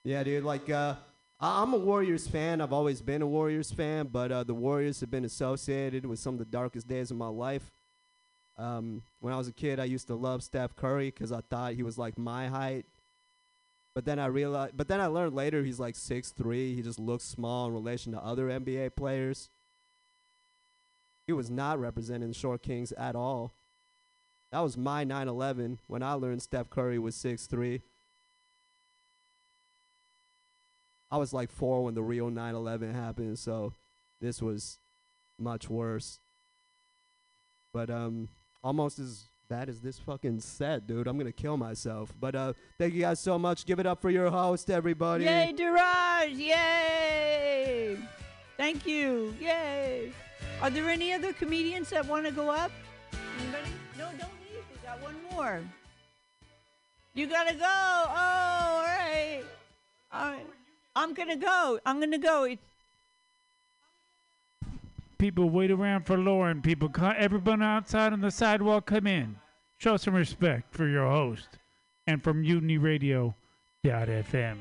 yeah, dude. Like, uh, I- I'm a Warriors fan. I've always been a Warriors fan. But uh, the Warriors have been associated with some of the darkest days of my life. Um, when I was a kid, I used to love Steph Curry because I thought he was like my height. But then I realized, but then I learned later he's like six three. He just looks small in relation to other NBA players. He was not representing the Short Kings at all. That was my 9/11 when I learned Steph Curry was six three. I was like four when the real 9/11 happened, so this was much worse. But um, almost as bad as this fucking set, dude. I'm gonna kill myself. But uh, thank you guys so much. Give it up for your host, everybody. Yay, Diraj! Yay! Thank you. Yay! Are there any other comedians that want to go up? Anybody? No, don't leave. We got one more. You gotta go. Oh, all right. All right. I'm gonna go. I'm gonna go. It's People wait around for Lauren. People, everyone outside on the sidewalk, come in. show some respect for your host and for MutinyRadio.fm.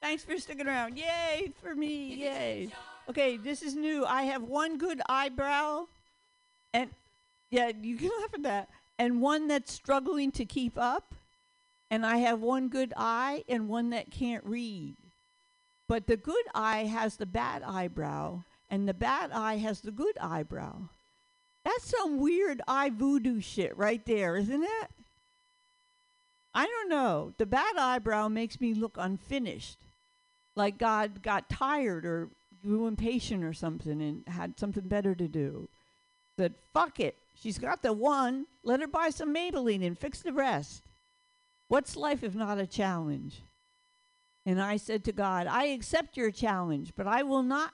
Thanks for sticking around. Yay for me. Yay. Okay, this is new. I have one good eyebrow and yeah, you can laugh at that. And one that's struggling to keep up. And I have one good eye and one that can't read. But the good eye has the bad eyebrow, and the bad eye has the good eyebrow. That's some weird eye voodoo shit right there, isn't it? I don't know. The bad eyebrow makes me look unfinished. Like God got tired or grew impatient or something and had something better to do. Said, fuck it. She's got the one. Let her buy some Maybelline and fix the rest. What's life if not a challenge? And I said to God, I accept your challenge, but I will not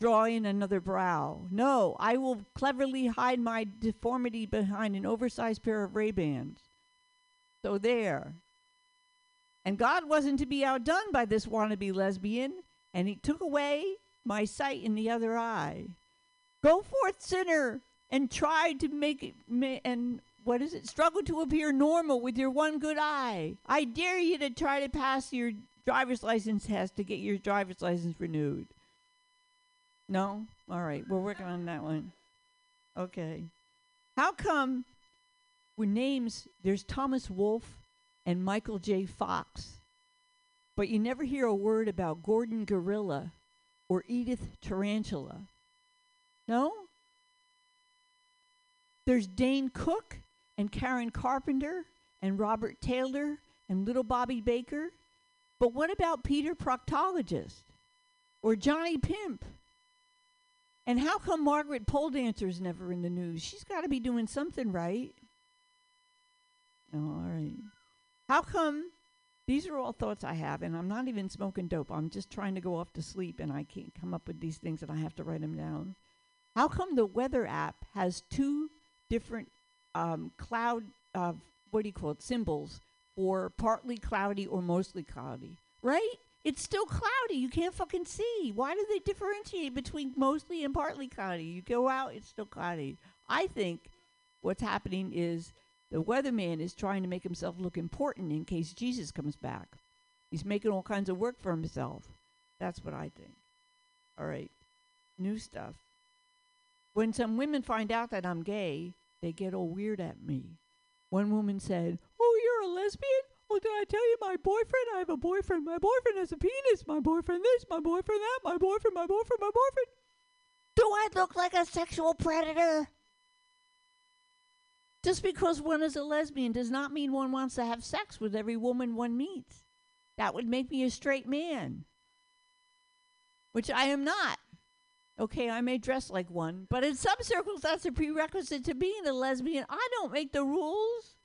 draw in another brow. No, I will cleverly hide my deformity behind an oversized pair of Ray-Bans. So there. And God wasn't to be outdone by this wannabe lesbian, and he took away my sight in the other eye. Go forth, sinner, and try to make it, and what is it? Struggle to appear normal with your one good eye. I dare you to try to pass your driver's license test to get your driver's license renewed. No? All right, we're working on that one. Okay. How come with names there's Thomas Wolfe and Michael J. Fox, but you never hear a word about Gordon Gorilla or Edith Tarantula? No? There's Dane Cook and Karen Carpenter and Robert Taylor and little Bobby Baker. But what about Peter Proctologist or Johnny Pimp? And how come Margaret Pole Dancer's never in the news? She's got to be doing something right. All right. How come these are all thoughts I have, and I'm not even smoking dope. I'm just trying to go off to sleep, and I can't come up with these things, and I have to write them down. How come the weather app has two different um, cloud, uh, what do you call it, symbols for partly cloudy or mostly cloudy? Right? It's still cloudy. You can't fucking see. Why do they differentiate between mostly and partly cloudy? You go out, it's still cloudy. I think what's happening is the weatherman is trying to make himself look important in case Jesus comes back. He's making all kinds of work for himself. That's what I think. All right. New stuff. When some women find out that I'm gay, they get all weird at me. One woman said, Oh, you're a lesbian? Oh, did I tell you my boyfriend? I have a boyfriend. My boyfriend has a penis. My boyfriend this, my boyfriend that, my boyfriend, my boyfriend, my boyfriend. Do I look like a sexual predator? Just because one is a lesbian does not mean one wants to have sex with every woman one meets. That would make me a straight man, which I am not. Okay, I may dress like one, but in some circles, that's a prerequisite to being a lesbian. I don't make the rules.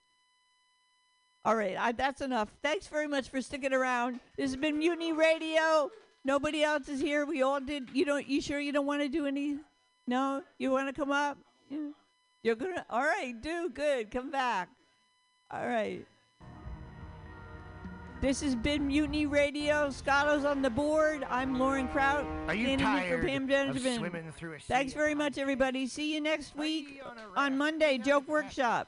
All right, I, that's enough. Thanks very much for sticking around. This has been Mutiny Radio. Nobody else is here. We all did. You don't. You sure you don't want to do any? No, you want to come up? Yeah. You're gonna. All right, do good. Come back. All right. This has been Mutiny Radio. Scotto's on the board. I'm Lauren Kraut. Are you in for tired Pam of Benjamin. swimming through a sea Thanks very much, everybody. See you next week on Monday, Joke Workshop.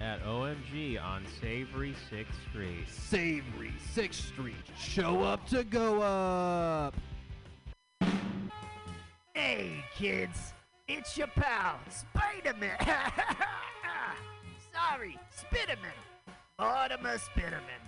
At OMG on Savory 6th Street. Savory 6th Street. Show up to go up. Hey, kids, it's your pal, Spider-Man. Sorry, Spiderman. Mortimer Spiderman.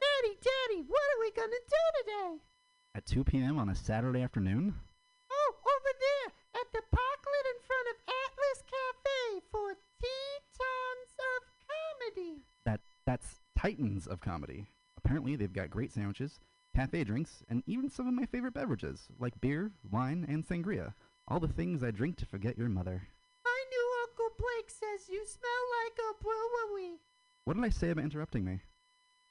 Daddy, Daddy, what are we gonna do today? At 2 p.m. on a Saturday afternoon? Oh, over there at the parklet in front of Atlas Cafe for Titans of Comedy. That that's Titans of comedy. Apparently, they've got great sandwiches, cafe drinks, and even some of my favorite beverages, like beer, wine, and sangria. All the things I drink to forget your mother. My new Uncle Blake says you smell like a brewery. What did I say about interrupting me?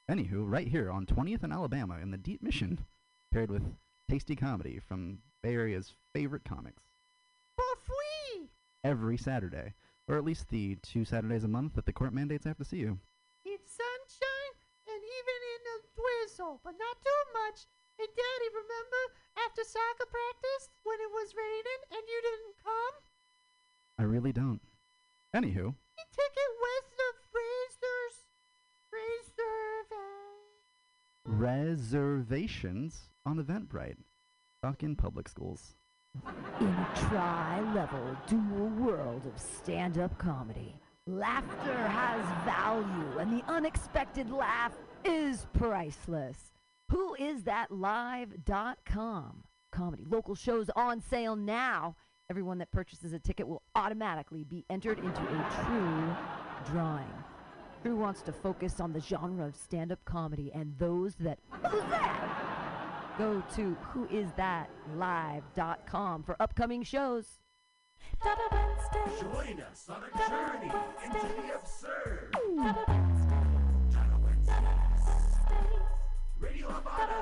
Anywho, right here on 20th and Alabama in the Deep Mission, paired with tasty comedy from Bay Area's favorite comics. For free. Every Saturday, or at least the two Saturdays a month that the court mandates I have to see you. It's sunshine and even in a drizzle, but not too much. Hey, Daddy, remember after soccer practice when it was raining and you didn't come? I really don't. Anywho, ticket was the Fraser's Reserve. Reservations on Eventbrite. Stuck in public schools. In a tri-level dual world of stand-up comedy, laughter has value and the unexpected laugh is priceless. Who is that live.com? Comedy local shows on sale now. Everyone that purchases a ticket will automatically be entered into a true drawing. Drew wants to focus on the genre of stand-up comedy and those that who's that? Go to whoisthatlive.com for upcoming shows. Join us on a journey into the absurd. Radio Havana,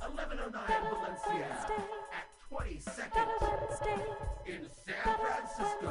1109 Valencia, at 22nd in San Francisco.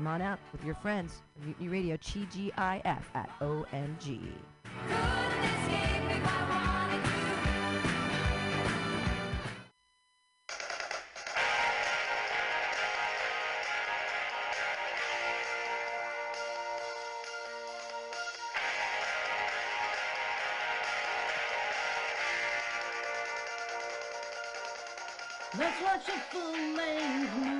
Come on out with your friends. Mutiny Radio, TGIF at OMG. Let's watch a full length.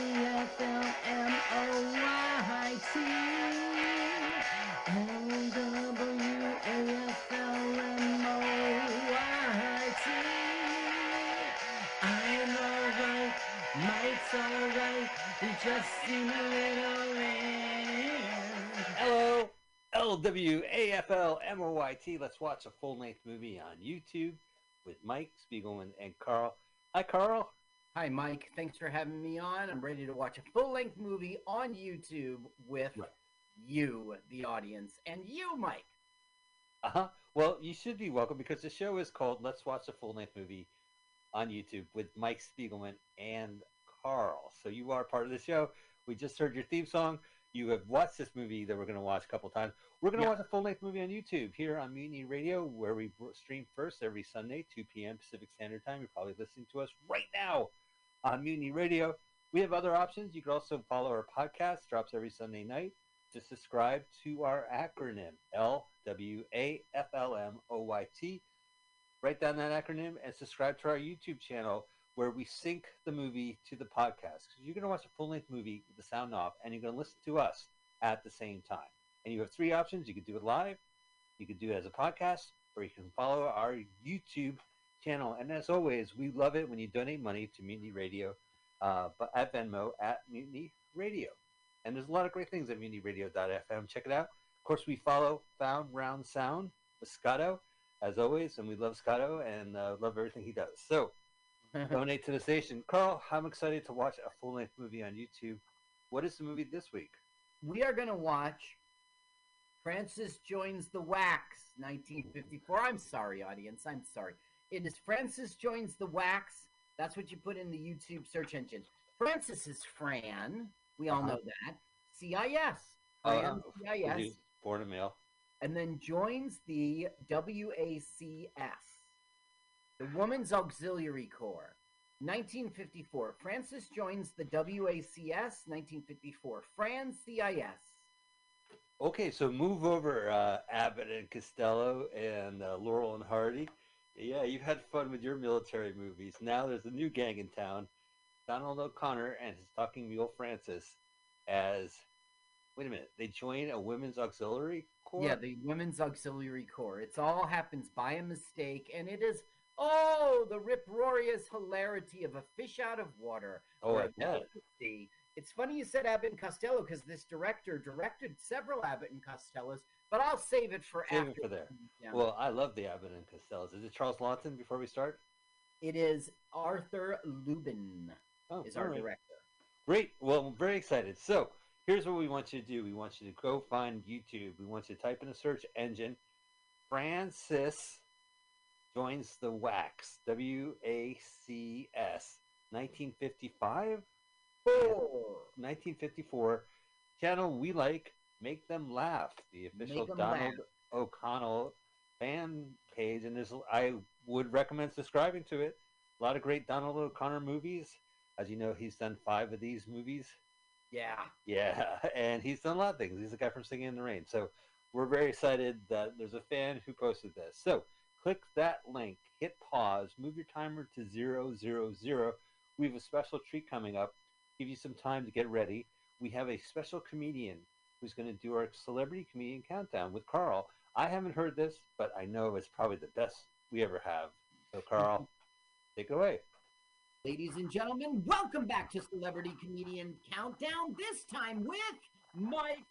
L-W-A-F-L-M-O-Y-T. Let's watch a full-length movie on YouTube with Mike Spiegelman and Carl. Hi, Carl. Hi, Mike. Thanks for having me on. I'm ready to watch a full length movie on YouTube with you, the audience, and you, Mike. Uh-huh. Well, you should be welcome because the show is called Let's Watch a Full-Length Movie on YouTube with Mike Spiegelman and Carl. So you are part of the show. We just heard your theme song. You have watched this movie that we're going to watch a couple times. We're going to Yeah. watch a full-length movie on YouTube here on Mutiny Radio, where we stream first every Sunday, 2 p.m. Pacific Standard Time. You're probably listening to us right now on Mutiny Radio. We have other options. You can also follow our podcast, drops every Sunday night. To subscribe to our acronym, L W A F L M O Y T. Write down that acronym and subscribe to our YouTube channel where we sync the movie to the podcast. 'Cause you're going to watch a full length movie with the sound off and you're going to listen to us at the same time. And you have three options. You can do it live, you can do it as a podcast, or you can follow our YouTube channel. And as always, we love it when you donate money to Mutiny Radio uh, at Venmo at Mutiny Radio. And there's a lot of great things at mutinyradio.fm. Check it out. Of course, we follow Found Round Sound with Scotto, as always, and we love Scotto and uh, love everything he does. So donate to the station. Carl, I'm excited to watch a full length movie on YouTube. What is the movie this week? We are going to watch Francis Joins the WACS, 1954. I'm sorry, audience. I'm sorry. It is Francis Joins the WACS. That's what you put in the YouTube search engine. Francis is Fran. We all know that. CIS. Uh, CIS. Born a male. and then joins the WACS, the Women's Auxiliary Corps. 1954. Francis joins the WACS. 1954. Fran CIS. Okay, so move over, uh, Abbott and Costello and uh, Laurel and Hardy. Yeah, you've had fun with your military movies. Now there's a new gang in town. Donald O'Connor and his talking mule Francis as. Wait a minute, they join a women's auxiliary corps? Yeah, the Women's Auxiliary Corps. It all happens by a mistake, and it is oh the rip-roarious hilarity of a fish out of water. Oh, I bet. sea. It's funny you said Abbott and Costello because this director directed several Abbott and Costellos, but I'll save it for Save it for there. Yeah. Well, I love the Abbott and Costellos. Is it Charles Lawton before we start? It is Arthur Lubin Oh, is our right. director. Great. Well, I'm very excited. So, here's what we want you to do. We want you to go find YouTube. We want you to type in a search engine. Francis joins the WACS. W A C S. 1955? 1954. Channel we like. Make them laugh. The official Donald laugh. O'Connell fan page, and there's I would recommend subscribing to it. A lot of great Donald O'Connor movies. As you know, he's done five of these movies. Yeah. Yeah, and he's done a lot of things. He's the guy from Singing in the Rain. So we're very excited that there's a fan who posted this. So click that link, hit pause, move your timer to zero zero zero. We have a special treat coming up. Give you some time to get ready. We have a special comedian who's going to do our celebrity comedian countdown with Carl. I haven't heard this, but I know it's probably the best we ever have. So Carl, take it away. Ladies and gentlemen, welcome back to Celebrity Comedian Countdown. This time with Mike.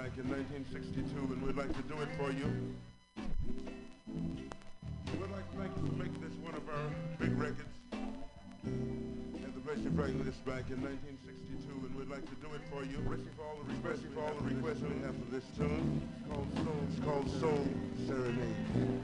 Back in 1962, and we'd like to do it for you. We'd like to make, make this one of our big records. And the of writing this back in 1962, and we'd like to do it for you. Especially for all the requests, for all the requests we have for this tune. It's called Soul, it's called Soul Serenade.